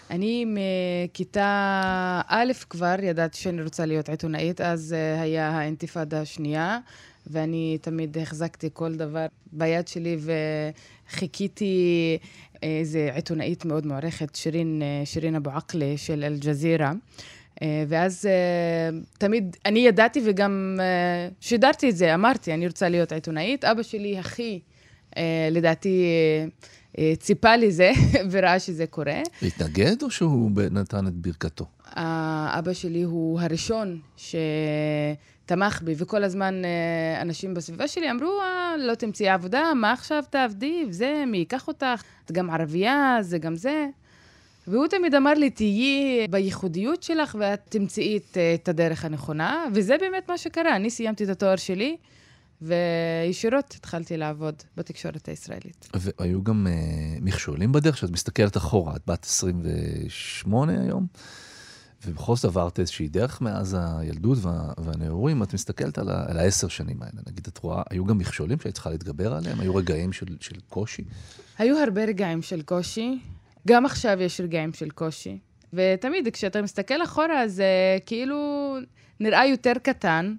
אני מכיתה א' כבר ידעתי שאני רוצה להיות עיתונאית, אז אה, היה האינתיפאדה השנייה, ואני תמיד החזקתי כל דבר ביד שלי וחיכיתי איזה עיתונאית מאוד מוערכת, שירין, אה, שירין אבו עקלה של אל-ג'זירה. אה, ואז תמיד, אני ידעתי וגם שידרתי את זה, אמרתי, אני רוצה להיות עיתונאית. אבא שלי הכי... אה, לדעתי אה, ציפה לזה וראה שזה קורה. התנגד או שהוא נתן את ברכתו? אבא שלי הוא הראשון שתמך בי, וכל הזמן אה, אנשים בסביבה שלי אמרו, לא תמצאי עבודה, מה עכשיו תעבדי, וזה, מי ייקח אותך? את גם ערבייה, זה גם זה. והוא תמיד אמר לי, תהיי בייחודיות שלך ואת תמצאי את הדרך הנכונה, וזה באמת מה שקרה. אני סיימתי את התואר שלי. וישירות התחלתי לעבוד בתקשורת הישראלית. והיו גם uh, מכשולים בדרך, שאת מסתכלת אחורה, את בת 28 היום, ובכל זאת עברת איזושהי דרך מאז הילדות וה, והנעורים, את מסתכלת על, על העשר שנים האלה, נגיד, את רואה, היו גם מכשולים שהיית צריכה להתגבר עליהם? היו רגעים של, של קושי? היו הרבה רגעים של קושי, גם עכשיו יש רגעים של קושי. ותמיד כשאתה מסתכל אחורה, זה כאילו נראה יותר קטן.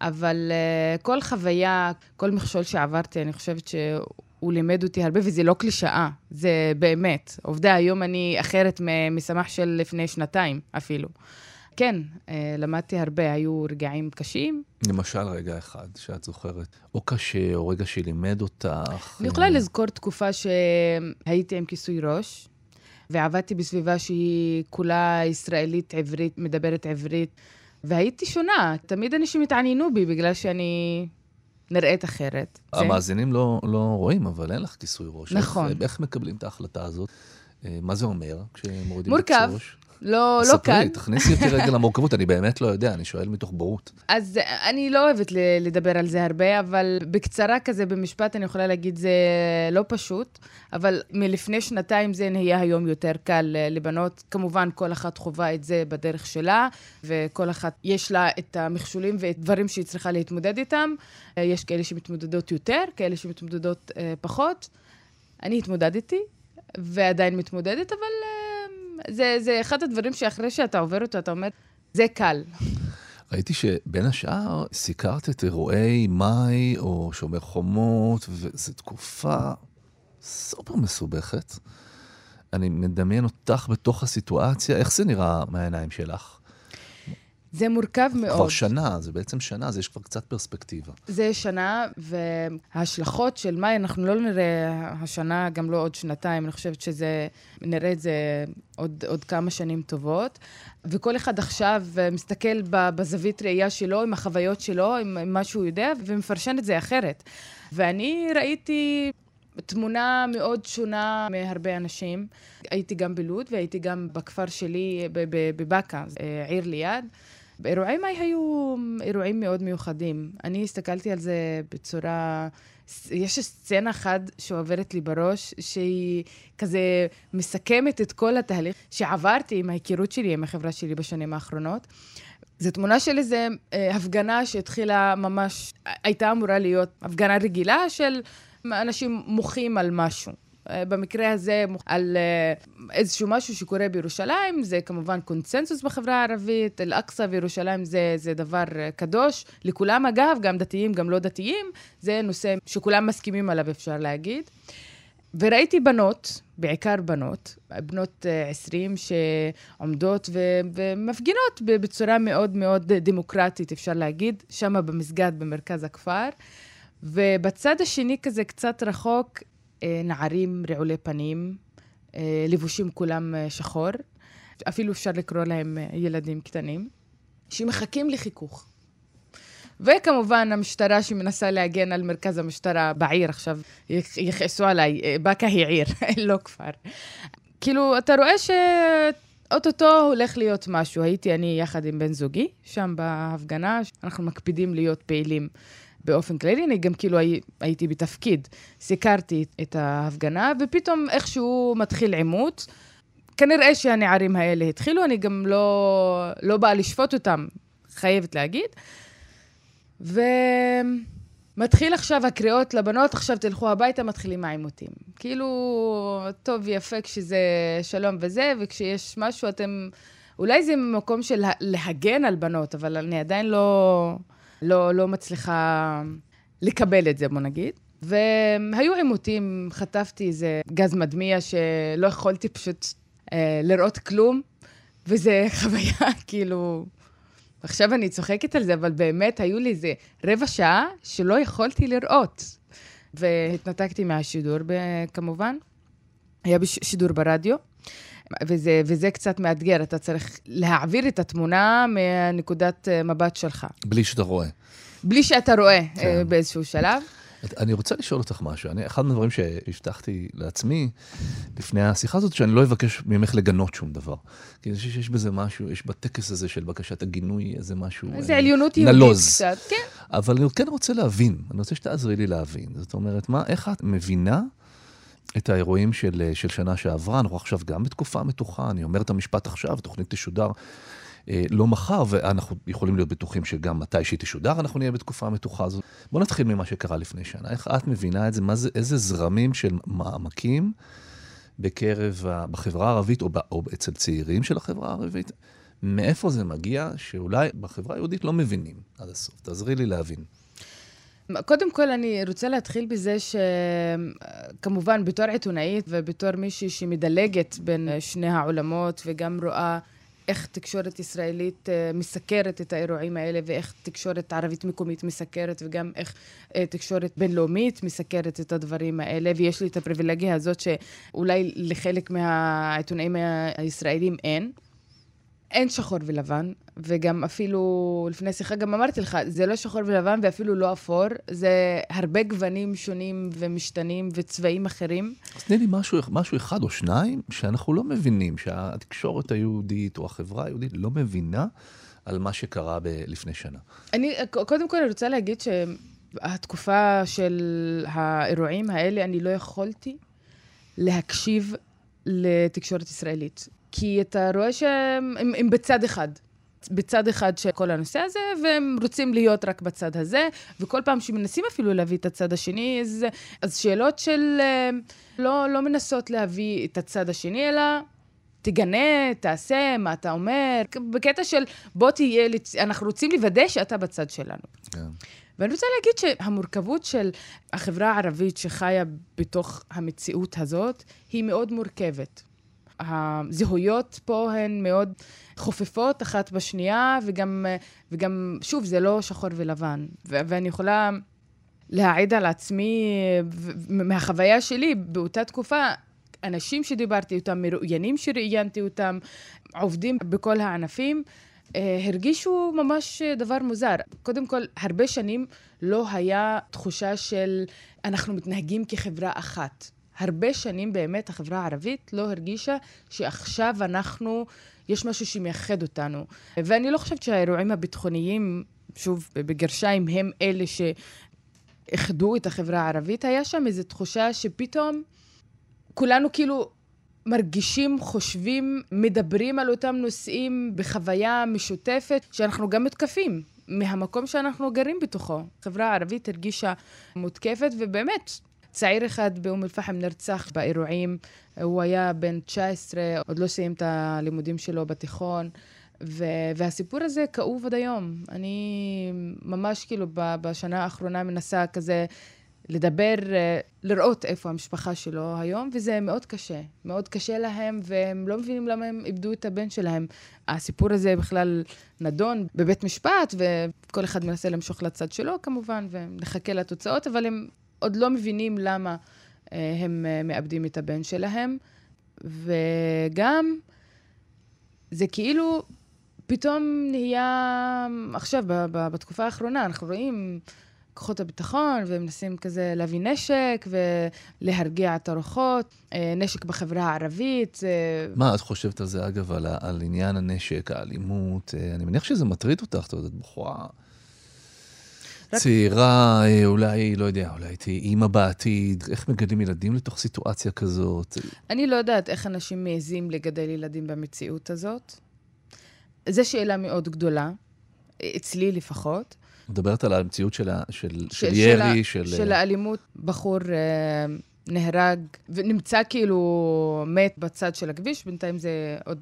אבל uh, כל חוויה, כל מכשול שעברתי, אני חושבת שהוא לימד אותי הרבה, וזה לא קלישאה, זה באמת. עובדה, היום אני אחרת מסמך של לפני שנתיים אפילו. כן, אה, למדתי הרבה, היו רגעים קשים. למשל רגע אחד שאת זוכרת, או קשה, או רגע שלימד אותך. אני יכולה לזכור תקופה שהייתי עם כיסוי ראש, ועבדתי בסביבה שהיא כולה ישראלית, עברית, מדברת עברית, והייתי שונה. תמיד אנשים התעניינו בי בגלל שאני נראית אחרת. המאזינים לא, לא רואים, אבל אין לך כיסוי ראש. נכון. איך, מקבלים את ההחלטה הזאת? אה, מה זה אומר כשמורידים מורכב. כיסוי ראש? לא, לא קל. ספרי, תכניסי אותי רגע למורכבות, אני באמת לא יודע, אני שואל מתוך בורות. אז אני לא אוהבת לדבר על זה הרבה, אבל בקצרה כזה, במשפט, אני יכולה להגיד, זה לא פשוט, אבל מלפני שנתיים זה נהיה היום יותר קל אה, לבנות. כמובן, כל אחת חווה את זה בדרך שלה, וכל אחת יש לה את המכשולים ואת דברים שהיא צריכה להתמודד איתם. אה, יש כאלה שמתמודדות יותר, כאלה שמתמודדות אה, פחות. אני התמודדתי, ועדיין מתמודדת, אבל אה, זה, זה אחד הדברים שאחרי שאתה עובר אותו, אתה אומר, זה קל. ראיתי שבין השאר סיקרת את אירועי מאי או שומר חומות, וזו תקופה סופר מסובכת. אני מדמיין אותך בתוך הסיטואציה, איך זה נראה מהעיניים שלך? זה מורכב מאוד. כבר שנה, זה בעצם שנה, אז יש כבר קצת פרספקטיבה. זה שנה, וההשלכות של מאי, אנחנו לא נראה השנה, גם לא עוד שנתיים, אני חושבת שזה, נראה את זה עוד, עוד כמה שנים טובות. וכל אחד עכשיו מסתכל ב- בזווית ראייה שלו, עם החוויות שלו, עם, מה שהוא יודע, ומפרשן את זה אחרת. ואני ראיתי תמונה מאוד שונה מהרבה אנשים. הייתי גם בלוד והייתי גם בכפר שלי, בבאקה, אה, עיר ליד. אירועי מאי היו אירועים מאוד מיוחדים. אני הסתכלתי על זה בצורה... יש סצנה אחת שעוברת לי בראש, שהיא כזה מסכמת את כל התהליך שעברתי עם ההיכרות שלי, עם החברה שלי בשנים האחרונות. זו תמונה של איזו אה, הפגנה שהתחילה ממש, הייתה אמורה להיות הפגנה רגילה של אנשים מוחים על משהו. אה, במקרה הזה על אה, איזשהו משהו שקורה בירושלים, זה כמובן קונצנזוס בחברה הערבית, אל-אקצא וירושלים זה, זה דבר אה, קדוש, לכולם אגב, גם דתיים, גם לא דתיים, זה נושא שכולם מסכימים עליו, אפשר להגיד. וראיתי בנות, בעיקר בנות, בנות אה, 20 שעומדות ומפגינות בצורה מאוד מאוד דמוקרטית, אפשר להגיד, שם במסגד במרכז הכפר. ובצד השני כזה קצת רחוק, נערים רעולי פנים, אה, לבושים כולם אה, שחור, אפילו אפשר לקרוא להם אה, ילדים קטנים, שמחכים לחיכוך. וכמובן, המשטרה שמנסה להגן על מרכז המשטרה בעיר עכשיו, יכ- יכעסו עליי, אה, באקה היא עיר, לא כפר. כאילו, אתה רואה שאו-טו-טו הולך להיות משהו. הייתי אני יחד עם בן זוגי, שם בהפגנה, אנחנו מקפידים להיות פעילים באופן כללי. אני גם כאילו הי, הייתי בתפקיד, סיקרתי את ההפגנה, ופתאום איכשהו מתחיל עימות. כנראה שהנערים האלה התחילו, אני גם לא, לא באה לשפוט אותם, חייבת להגיד. ומתחיל עכשיו הקריאות לבנות, עכשיו תלכו הביתה, מתחילים העימותים. כאילו, טוב ויפה כשזה שלום וזה, וכשיש משהו אתם... אולי זה ממקום של לה- להגן על בנות, אבל אני עדיין לא, לא, לא מצליחה לקבל את זה, בוא נגיד. והיו עימותים, חטפתי איזה גז מדמיע שלא יכולתי פשוט אה, לראות כלום, וזה חוויה, כאילו... עכשיו אני צוחקת על זה, אבל באמת היו לי איזה רבע שעה שלא יכולתי לראות. והתנתקתי מהשידור, כמובן. היה שידור ברדיו, וזה, וזה קצת מאתגר, אתה צריך להעביר את התמונה מנקודת אה, מבט שלך. בלי שאתה רואה. בלי שאתה רואה כן. כן. באיזשהו שלב. אני רוצה לשאול אותך משהו. אני, אחד מהדברים שהבטחתי לעצמי לפני השיחה הזאת, שאני לא אבקש ממך לגנות שום דבר. כי אני חושב שיש בזה משהו, יש בטקס הזה של בקשת הגינוי איזה משהו... איזה אה, עליונות יהודית נלוז. קצת, כן. אבל אני כן רוצה להבין, אני רוצה שתעזרי לי להבין. זאת אומרת, מה, איך את מבינה את האירועים של, של שנה שעברה? אנחנו עכשיו גם בתקופה מתוחה, אני אומר את המשפט עכשיו, התוכנית תשודר אה, לא מחר, ואנחנו יכולים להיות בטוחים שגם מתי שהיא תשודר, אנחנו נהיה בתקופה המתוחה הזאת. בואו נתחיל ממה שקרה לפני שנה. איך את מבינה את זה? מה זה, איזה זרמים של מעמקים בקרב, בחברה הערבית, או, או אצל צעירים של החברה הערבית? מאיפה זה מגיע, שאולי בחברה היהודית לא מבינים עד הסוף? תעזרי לי להבין. קודם כל, אני רוצה להתחיל בזה שכמובן, בתור עיתונאית ובתור מישהי שמדלגת בין שני העולמות וגם רואה איך תקשורת ישראלית אה, מסקרת את האירועים האלה, ואיך תקשורת ערבית מקומית מסקרת, וגם איך אה, תקשורת בינלאומית מסקרת את הדברים האלה. ויש לי את הפריבילגיה הזאת שאולי לחלק מהעיתונאים הישראלים אין. אין שחור ולבן, וגם אפילו לפני שיחה גם אמרתי לך, זה לא שחור ולבן ואפילו לא אפור, זה הרבה גוונים שונים ומשתנים וצבעים אחרים. אז תני לי משהו, משהו אחד או שניים שאנחנו לא מבינים, שהתקשורת היהודית או החברה היהודית לא מבינה על מה שקרה ב- לפני שנה. אני, קודם כל אני רוצה להגיד שהתקופה של האירועים האלה, אני לא יכולתי להקשיב לתקשורת ישראלית. כי אתה רואה שהם הם, הם בצד אחד. בצד אחד של כל הנושא הזה, והם רוצים להיות רק בצד הזה, וכל פעם שמנסים אפילו להביא את הצד השני, אז, אז שאלות של... אה, לא, לא מנסות להביא את הצד השני, אלא תגנה, תעשה, מה אתה אומר, בקטע של בוא תהיה, אנחנו רוצים לוודא שאתה בצד שלנו. כן. ואני רוצה להגיד שהמורכבות של החברה הערבית שחיה בתוך המציאות הזאת, היא מאוד מורכבת. הזהויות פה הן מאוד חופפות אחת בשנייה, וגם, וגם שוב, זה לא שחור ולבן. ו- ואני יכולה להעיד על עצמי, מהחוויה שלי באותה תקופה, אנשים שדיברתי איתם, מרואיינים שראיינתי אותם, עובדים בכל הענפים, אה, הרגישו ממש דבר מוזר. קודם כל, הרבה שנים לא היה תחושה של אנחנו מתנהגים כחברה אחת. הרבה שנים באמת החברה הערבית לא הרגישה שעכשיו אנחנו, יש משהו שמייחד אותנו. ואני לא חושבת שהאירועים הביטחוניים, שוב, בגרשיים, הם אלה שאיחדו את החברה הערבית. היה שם איזו תחושה שפתאום כולנו כאילו מרגישים, חושבים, מדברים על אותם נושאים בחוויה משותפת, שאנחנו גם מותקפים. מהמקום שאנחנו גרים בתוכו. החברה הערבית הרגישה מותקפת, ובאמת, צעיר אחד באום אל-פחם נרצח באירועים, הוא היה בן 19, עוד לא סיים את הלימודים שלו בתיכון. ו- והסיפור הזה כאוב עד היום. אני ממש כאילו בשנה האחרונה מנסה כזה לדבר, אה, לראות איפה המשפחה שלו היום, וזה מאוד קשה. מאוד קשה להם, והם לא מבינים למה הם איבדו את הבן שלהם. הסיפור הזה בכלל נדון בבית משפט, וכל אחד מנסה למשוך לצד שלו כמובן, ונחכה לתוצאות, אבל הם עוד לא מבינים למה אה, הם אה, מאבדים את הבן שלהם. וגם, זה כאילו פתאום נהיה, עכשיו, בתקופה האחרונה, אנחנו רואים כוחות הביטחון, ומנסים כזה להביא נשק ולהרגיע את הרוחות, אה, נשק בחברה הערבית. מה את חושבת על זה, אגב, על, על עניין הנשק, האלימות? אני מניח שזה מטריד אותך, את יודעת, בחורה... צעירה, אה, אולי, לא יודע, אולי תהיי אימא בעתיד, איך מגדלים ילדים לתוך סיטואציה כזאת? אני לא יודעת איך אנשים מעזים לגדל ילדים במציאות הזאת. זו שאלה מאוד גדולה, אצלי לפחות. מדברת על המציאות של, של, של, של ירי, של... של האלימות, בחור אה, נהרג ונמצא כאילו מת בצד של הכביש, בינתיים זה עוד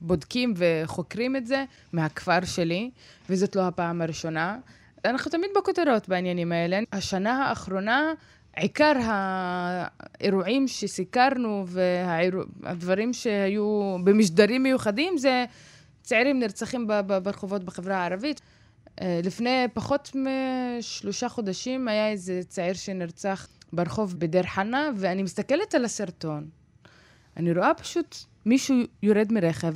בודקים וחוקרים את זה מהכפר שלי, וזאת לא הפעם הראשונה. אנחנו תמיד בכותרות בעניינים האלה. השנה האחרונה, עיקר האירועים שסיקרנו והדברים שהיו במשדרים מיוחדים זה צעירים נרצחים ברחובות בחברה הערבית. אה, לפני פחות משלושה חודשים היה איזה צעיר שנרצח ברחוב בדיר חנא, ואני מסתכלת על הסרטון. אני רואה פשוט מישהו יורד מרכב,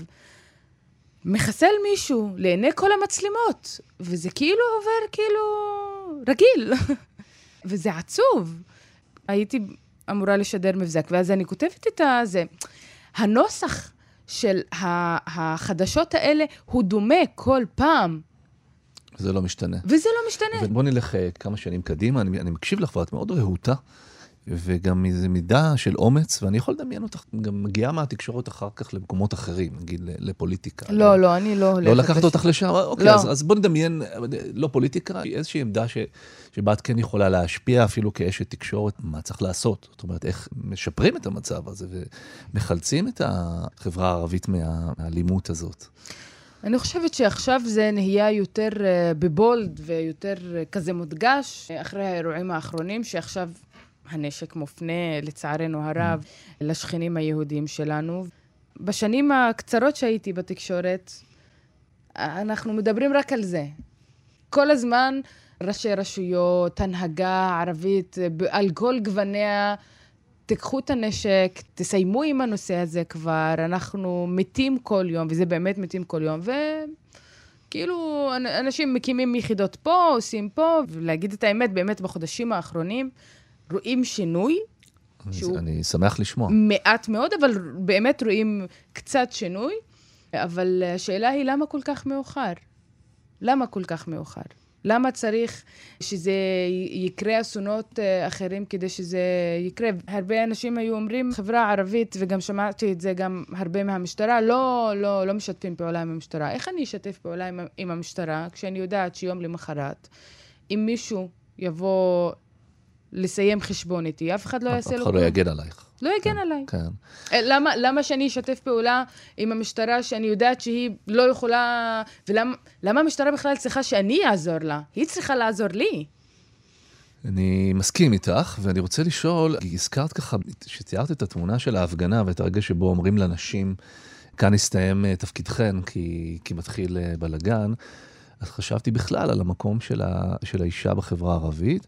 מחסל מישהו לעיני כל המצלמות, וזה כאילו עובר כאילו רגיל, וזה עצוב. הייתי אמורה לשדר מבזק, ואז אני כותבת את הזה. הנוסח של החדשות האלה הוא דומה כל פעם. זה לא משתנה. וזה לא משתנה. ובוא נלך אה, כמה שנים קדימה, אני, אני מקשיב לך ואת מאוד רהוטה. וגם איזו מידה של אומץ, ואני יכול לדמיין אותך, גם מגיעה מהתקשורת אחר כך למקומות אחרים, נגיד לפוליטיקה. לא, לא, אני לא הולכת... לא לקחת אותך לשם? אוקיי, לא. אז, אז בוא נדמיין, לא פוליטיקה, איזושהי עמדה ש, שבה את כן יכולה להשפיע אפילו כאשת תקשורת, מה צריך לעשות. זאת אומרת, איך משפרים את המצב הזה ומחלצים את החברה הערבית מה, מהאלימות הזאת. אני חושבת שעכשיו זה נהיה יותר uh, בבולד ויותר uh, כזה מודגש, אחרי האירועים האחרונים, שעכשיו הנשק מופנה, לצערנו הרב, לשכנים היהודים שלנו. בשנים הקצרות שהייתי בתקשורת, אנחנו מדברים רק על זה. כל הזמן ראשי רשויות, הנהגה ערבית, על כל גווניה, תיקחו את הנשק, תסיימו עם הנושא הזה כבר, אנחנו מתים כל יום, וזה באמת מתים כל יום, וכאילו, אנשים מקימים יחידות פה, עושים פה, ולהגיד את האמת, באמת בחודשים האחרונים רואים שינוי. שהוא אני שמח לשמוע. מעט מאוד, אבל באמת רואים קצת שינוי. אבל השאלה היא, למה כל כך מאוחר? למה כל כך מאוחר? למה צריך שזה יקרה אסונות אה, אחרים כדי שזה יקרה? הרבה אנשים היו אומרים, חברה ערבית, וגם שמעתי את זה גם הרבה מהמשטרה, לא, לא, לא משתפים פעולה עם המשטרה. איך אני אשתף פעולה עם, עם המשטרה כשאני יודעת שיום למחרת, אם מישהו יבוא לסיים חשבון איתי, אף אחד לא יעשה לו... אף אחד לא יגן עלייך. לא יגן כן, עליי. כן. אה, למה, למה שאני אשתף פעולה עם המשטרה שאני יודעת שהיא לא יכולה... ולמה המשטרה בכלל צריכה שאני אעזור לה? היא צריכה לעזור לי. אני מסכים איתך, ואני רוצה לשאול, הזכרת ככה, שציירת את התמונה של ההפגנה ואת הרגע שבו אומרים לנשים, כאן הסתיים אה, תפקידכן כי, כי מתחיל אה, בלגן, אז חשבתי בכלל על המקום של, ה, של האישה בחברה הערבית,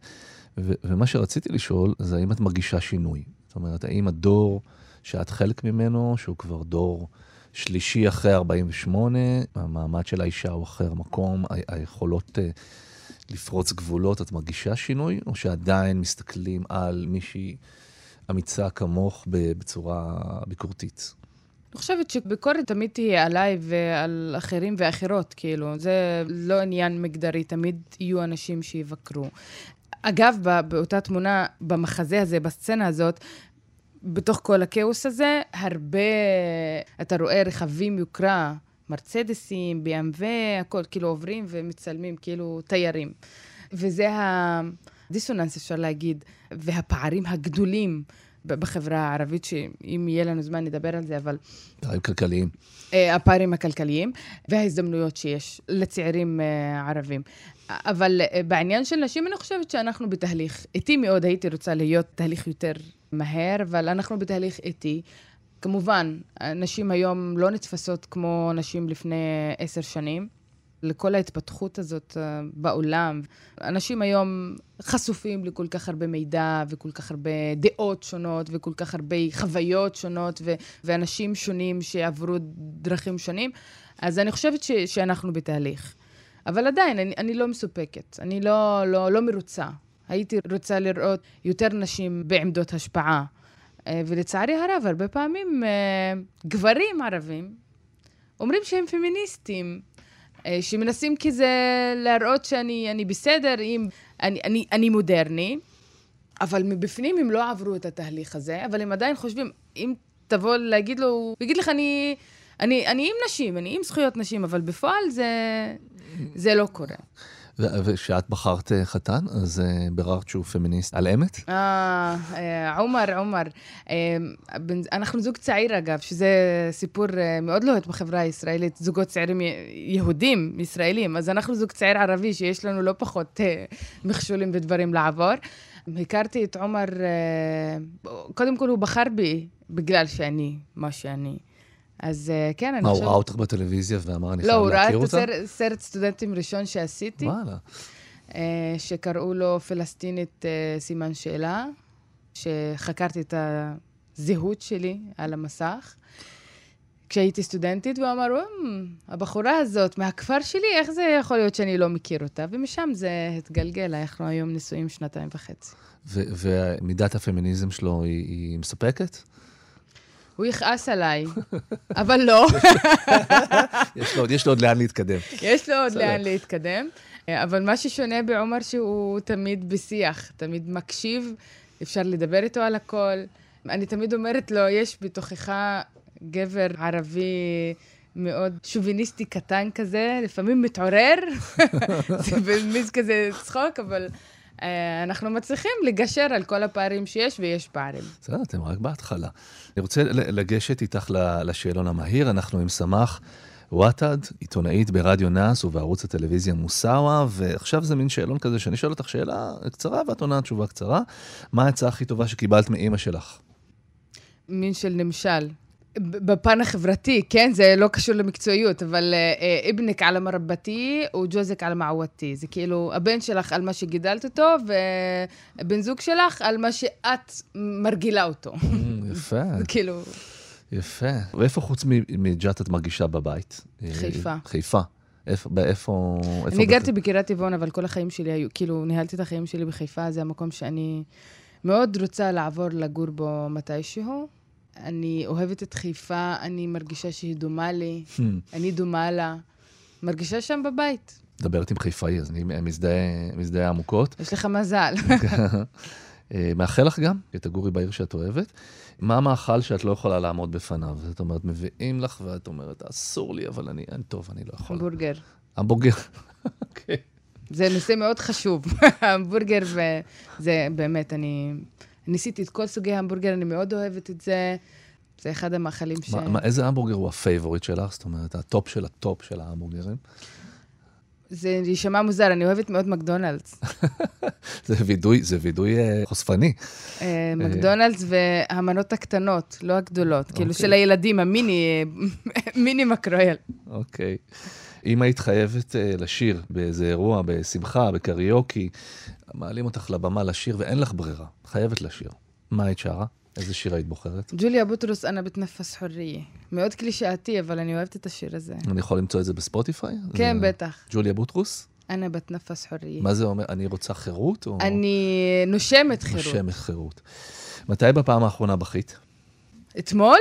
ומה שרציתי לשאול זה האם את מרגישה שינוי? זאת אומרת, האם הדור שאת חלק ממנו, שהוא כבר דור שלישי אחרי 48, המעמד של האישה הוא אחר, המקום, היכולות אה, לפרוץ גבולות, את מרגישה שינוי, או שעדיין מסתכלים על מישהי אמיצה כמוך בצורה ביקורתית? אני חושבת שביקורת תמיד תהיה עליי ועל אחרים ואחרות, כאילו, זה לא עניין מגדרי, תמיד יהיו אנשים שיבקרו. אגב, באותה תמונה, במחזה הזה, בסצנה הזאת, בתוך כל הכאוס הזה, הרבה, אתה רואה רכבים יוקרה, מרצדסים, BMW, הכל, כאילו עוברים ומצלמים, כאילו תיירים. וזה הדיסוננס, אפשר להגיד, והפערים הגדולים בחברה הערבית, שאם יהיה לנו זמן נדבר על זה, אבל... פערים כלכליים. אה, הפערים הכלכליים וההזדמנויות שיש לצעירים אה, ערבים. אבל אה, בעניין של נשים, אני חושבת שאנחנו בתהליך איטי מאוד, הייתי רוצה להיות תהליך יותר מהר, אבל אנחנו בתהליך איטי. כמובן, נשים היום לא נתפסות כמו נשים לפני עשר שנים. לכל ההתפתחות הזאת uh, בעולם. אנשים היום חשופים לכל כך הרבה מידע וכל כך הרבה דעות שונות וכל כך הרבה חוויות שונות ו- ואנשים שונים שעברו דרכים שונים. אז אני חושבת ש- שאנחנו בתהליך. אבל עדיין, אני, אני לא מסופקת, אני לא, לא, לא מרוצה. הייתי רוצה לראות יותר נשים בעמדות השפעה. אה, ולצערי הרב, הרבה פעמים אה, גברים ערבים אומרים שהם פמיניסטים, אה, שמנסים כזה להראות שאני בסדר, אם אני, אני, אני מודרני, אבל מבפנים הם לא עברו את התהליך הזה, אבל הם עדיין חושבים, אם תבוא להגיד לו, הוא יגיד לך, אני, אני, אני עם נשים, אני עם זכויות נשים, אבל בפועל זה, זה לא קורה. וכשאת בחרת אה, חתן, אז אה, ביררת שהוא פמיניסט על אמת? אה, עומר, עומר. אנחנו זוג צעיר, אגב, שזה סיפור מאוד לוהט בחברה הישראלית, זוגות צעירים יהודים, ישראלים. אז אנחנו זוג צעיר ערבי, שיש לנו לא פחות מכשולים ודברים לעבור. הכרתי את עומר, קודם כל הוא בחר בי בגלל שאני מה שאני. אז אה, כן, אני חושבת... מה, הוא ראה אותך בטלוויזיה ואמר, אני לא, חייב להכיר אותה? לא, הוא ראה את הסרט סטודנטים ראשון שעשיתי. וואלה. אה, שקראו לו פלסטינית אה, סימן שאלה, שחקרתי את הזהות שלי על המסך. כשהייתי סטודנטית, והוא אמר, אמ, הבחורה הזאת מהכפר שלי, איך זה יכול להיות שאני לא מכיר אותה? ומשם זה התגלגל, אנחנו היום נשואים שנתיים וחצי. ומידת הפמיניזם שלו היא, היא מספקת? הוא יכעס עליי, אבל לא. יש, לו עוד, יש לו עוד לאן להתקדם. יש לו עוד לאן להתקדם, אבל מה ששונה בעומר שהוא תמיד בשיח, תמיד מקשיב, אפשר לדבר איתו על הכל. אני תמיד אומרת לו, יש בתוכך גבר ערבי מאוד שוביניסטי קטן כזה, לפעמים מתעורר, זה במיז כזה צחוק, אבל אה, אנחנו מצליחים לגשר על כל הפערים שיש, ויש פערים. בסדר, אתם רק בהתחלה. אני רוצה לגשת איתך לשאלון המהיר, אנחנו עם סמך וואטד, עיתונאית ברדיו נאס ובערוץ הטלוויזיה מוסאווה, ועכשיו זה מין שאלון כזה שאני שואל אותך שאלה קצרה ואת עונה תשובה קצרה. מה העצה הכי טובה שקיבלת מאימא שלך? מין של נמשל. בפן החברתי, כן? זה לא קשור למקצועיות, אבל אה, אבנק על המרבתי וג'וזק על מעוותי. זה כאילו, הבן שלך על מה שגידלת אותו, ובן זוג שלך על מה שאת מרגילה אותו. יפה. זה כאילו... יפה. ואיפה חוץ מ- מג'ת את מרגישה בבית? חיפה. חיפה. איפה, באיפה... איפה אני גרתי בקריית טבעון, אבל כל החיים שלי היו, כאילו, ניהלתי את החיים שלי בחיפה, זה המקום שאני מאוד רוצה לעבור לגור בו מתישהו. אני אוהבת את חיפה, אני מרגישה שהיא דומה לי, Hmm. אני דומה לה. מרגישה שם בבית. מדברת עם חיפאי, אז אני מזדהה, מזדהה עמוקות. יש לך מזל. אה, מאחל לך גם, שתגורי בעיר שאת אוהבת. מה המאכל שאת לא יכולה לעמוד בפניו? זאת אומרת, מביאים לך ואת אומרת, אסור לי, אבל אני, טוב, אני לא יכולה. המבורגר. המבורגר. אוקיי. זה נושא מאוד חשוב. המבורגר, וזה באמת, אני ניסיתי את כל סוגי ההמבורגר, אני מאוד אוהבת את זה. זה אחד המאכלים ש... מה- איזה המבורגר הוא ה favorite שלך? זאת אומרת, הטופ של הטופ של ההמבורגרים? זה יישמע מוזר, אני אוהבת מאוד מקדונלדס. זה וידוי, זה וידוי אה, חושפני. אה, מקדונלדס והמנות הקטנות, לא הגדולות. כאילו אוקיי. של הילדים, המיני, מיני מקרויל. אוקיי. אם היית חייבת אה, לשיר באיזה אירוע, בשמחה, בקריוקי, מעלים אותך לבמה לשיר ואין לך ברירה, חייבת לשיר. מה היית שרה? איזה שיר היית בוחרת? ג'וליה בוטרוס, אנה בתנפס חוריה. מאוד קלישאתי, אבל אני אוהבת את השיר הזה. אני יכול למצוא את זה בספוטיפיי? כן, זה- בטח. ג'וליה בוטרוס? אנה בתנפס חוריה. מה זה אומר? אני רוצה חירות? או אני נושמת חירות. נושמת חירות. מתי בפעם האחרונה בכית? אתמול,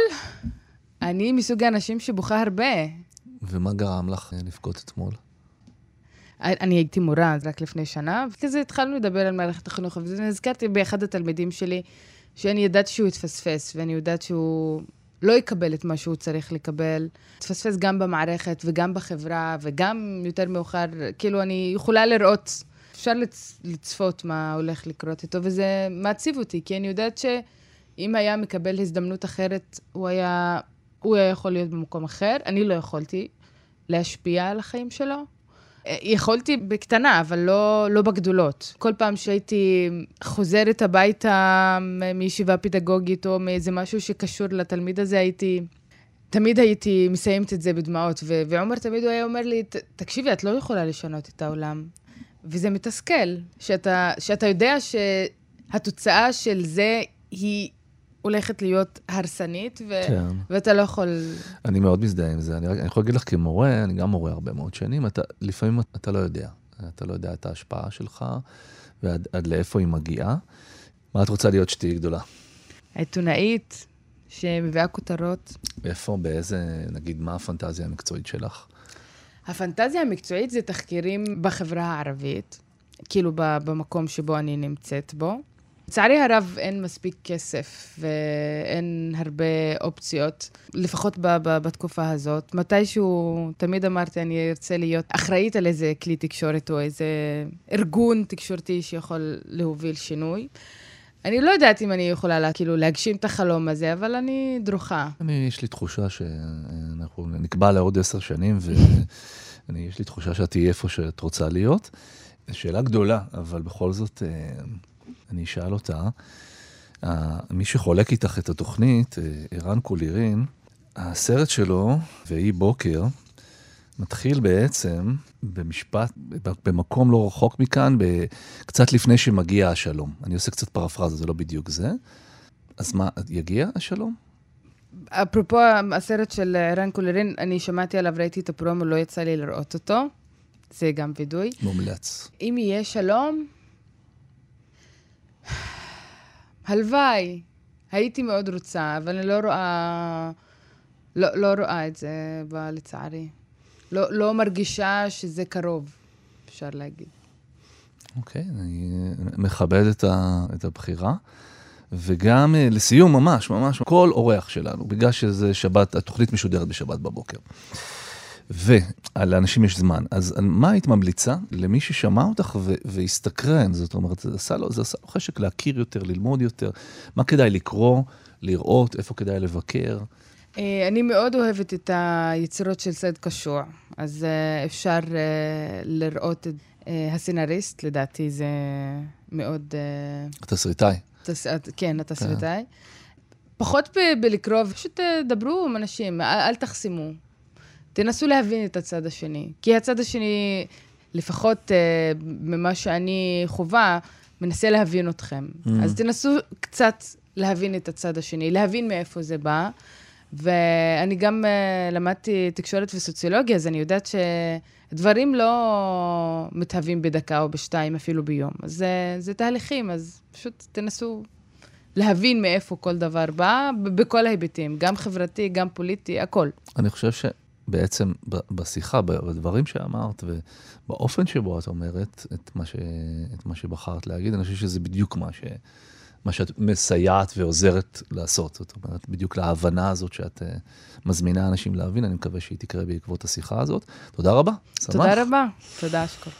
אני מסוג האנשים שבוכה הרבה. ומה גרם לך לבכות אתמול? אני הייתי מורה רק לפני שנה, וכזה התחלנו לדבר על מערכת החינוך, ונזכרתי באחד התלמידים שלי, שאני ידעתי שהוא התפספס, ואני יודעת שהוא לא יקבל את מה שהוא צריך לקבל. התפספס גם במערכת וגם בחברה, וגם יותר מאוחר, כאילו, אני יכולה לראות, אפשר לצ- לצפות מה הולך לקרות איתו, וזה מעציב אותי, כי אני יודעת שאם היה מקבל הזדמנות אחרת, הוא היה, הוא היה יכול להיות במקום אחר. אני לא יכולתי להשפיע על החיים שלו. יכולתי בקטנה, אבל לא, לא בגדולות. כל פעם שהייתי חוזרת הביתה מישיבה פדגוגית או מאיזה משהו שקשור לתלמיד הזה, הייתי... תמיד הייתי מסיימת את זה בדמעות, ו- ועומר תמיד הוא היה אומר לי, "ת- תקשיבי, את לא יכולה לשנות את העולם. וזה מתסכל, שאתה, שאתה יודע שהתוצאה של זה היא הולכת להיות הרסנית, ו- כן. ואתה לא יכול... אני מאוד מזדהה עם זה. אני, רק- אני יכול להגיד לך כמורה, אני גם מורה הרבה מאוד שנים, אתה, לפעמים אתה לא יודע. אתה לא יודע את ההשפעה שלך ועד עד לאיפה היא מגיעה. מה את רוצה להיות שתהיי גדולה? העיתונאית שמביאה כותרות. איפה, באיזה, נגיד, מה הפנטזיה המקצועית שלך? הפנטזיה המקצועית זה תחקירים בחברה הערבית, כאילו במקום שבו אני נמצאת בו. לצערי הרב אין מספיק כסף ואין הרבה אופציות, לפחות ב- ב- בתקופה הזאת. מתישהו, תמיד אמרתי, אני ארצה להיות אחראית על איזה כלי תקשורת או איזה ארגון תקשורתי שיכול להוביל שינוי. אני לא יודעת אם אני יכולה לה, כאילו להגשים את החלום הזה, אבל אני דרוכה. אני, יש לי תחושה שאנחנו נקבע לעוד עשר שנים, ואני, יש לי תחושה שאת תהיי איפה שאת רוצה להיות. שאלה גדולה, אבל בכל זאת, אה, אני אשאל אותה. אה, מי שחולק איתך את התוכנית, אה, ערן קולירין, הסרט שלו, ויהי בוקר, מתחיל בעצם במשפט, במקום לא רחוק מכאן, קצת לפני שמגיע השלום. אני עושה קצת פרפרזה, זה לא בדיוק זה. אז מה, יגיע השלום? אפרופו הסרט של ערן קולרין, אני שמעתי עליו, ראיתי את הפרומו, לא יצא לי לראות אותו. זה גם וידוי. מומלץ. אם יהיה שלום, הלוואי. הייתי מאוד רוצה, אבל אני לא רואה... לא, לא רואה את זה, ב- לצערי. לא, לא מרגישה שזה קרוב, אפשר להגיד. אוקיי, אני מכבד את, ה, את הבחירה. וגם אה, לסיום, ממש, ממש, כל אורח שלנו, בגלל שזה שבת, התוכנית משודרת בשבת בבוקר. ולאנשים יש זמן, אז מה היית ממליצה למי ששמע אותך ו- והסתקרן? זאת אומרת, זה עשה, לו, זה עשה לו חשק להכיר יותר, ללמוד יותר. מה כדאי לקרוא, לראות, איפה כדאי לבקר? אה, אני מאוד אוהבת את היצירות של סייד קשוע, אז אה, אפשר אה, לראות את הסצנריסט, לדעתי זה מאוד... התסריטאי. תס... כן, התסריטאי. פחות ב- בלקרוא, פשוט דברו עם אנשים, אל, אל תחסמו. תנסו להבין את הצד השני. כי הצד השני, לפחות אה, ממה שאני חווה, מנסה להבין אתכם. Mm. אז תנסו קצת להבין את הצד השני, להבין מאיפה זה בא. ואני גם uh, למדתי תקשורת וסוציולוגיה, אז אני יודעת שדברים לא מתהווים בדקה או בשתיים, אפילו ביום. אז זה, זה תהליכים, אז פשוט תנסו להבין מאיפה כל דבר בא, בכל ההיבטים, גם חברתי, גם פוליטי, הכל. אני חושב שבעצם בשיחה, בדברים שאמרת, ובאופן שבו את אומרת את מה, ש... את מה שבחרת להגיד, אני חושב שזה בדיוק מה ש... מה שאת מסייעת ועוזרת לעשות. זאת אומרת, בדיוק להבנה הזאת שאת uh, מזמינה אנשים להבין, אני מקווה שהיא תקרה בעקבות השיחה הזאת. תודה רבה, שמח. תודה רבה, תודה אשכול.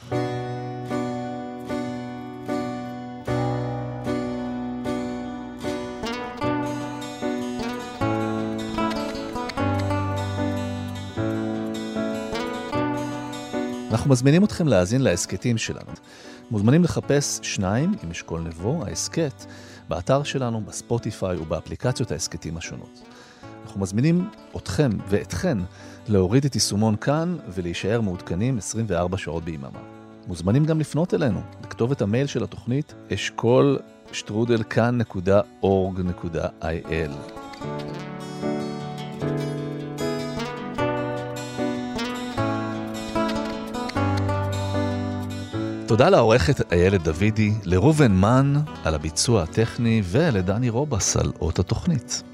אנחנו מזמינים אתכם להאזין להסכתים שלנו. מוזמנים לחפש שניים עם אשכול נבו, ההסכת, באתר שלנו, בספוטיפיי ובאפליקציות ההסכתים השונות. אנחנו מזמינים אתכם ואתכן להוריד את יישומון כאן ולהישאר מעודכנים 24 שעות ביממה. מוזמנים גם לפנות אלינו, לכתוב את המייל של התוכנית אשכול שטרודל כאן.org.il. תודה לעורכת איילת דוידי, לראובן מן על הביצוע הטכני ולדני רובס על אות התוכנית.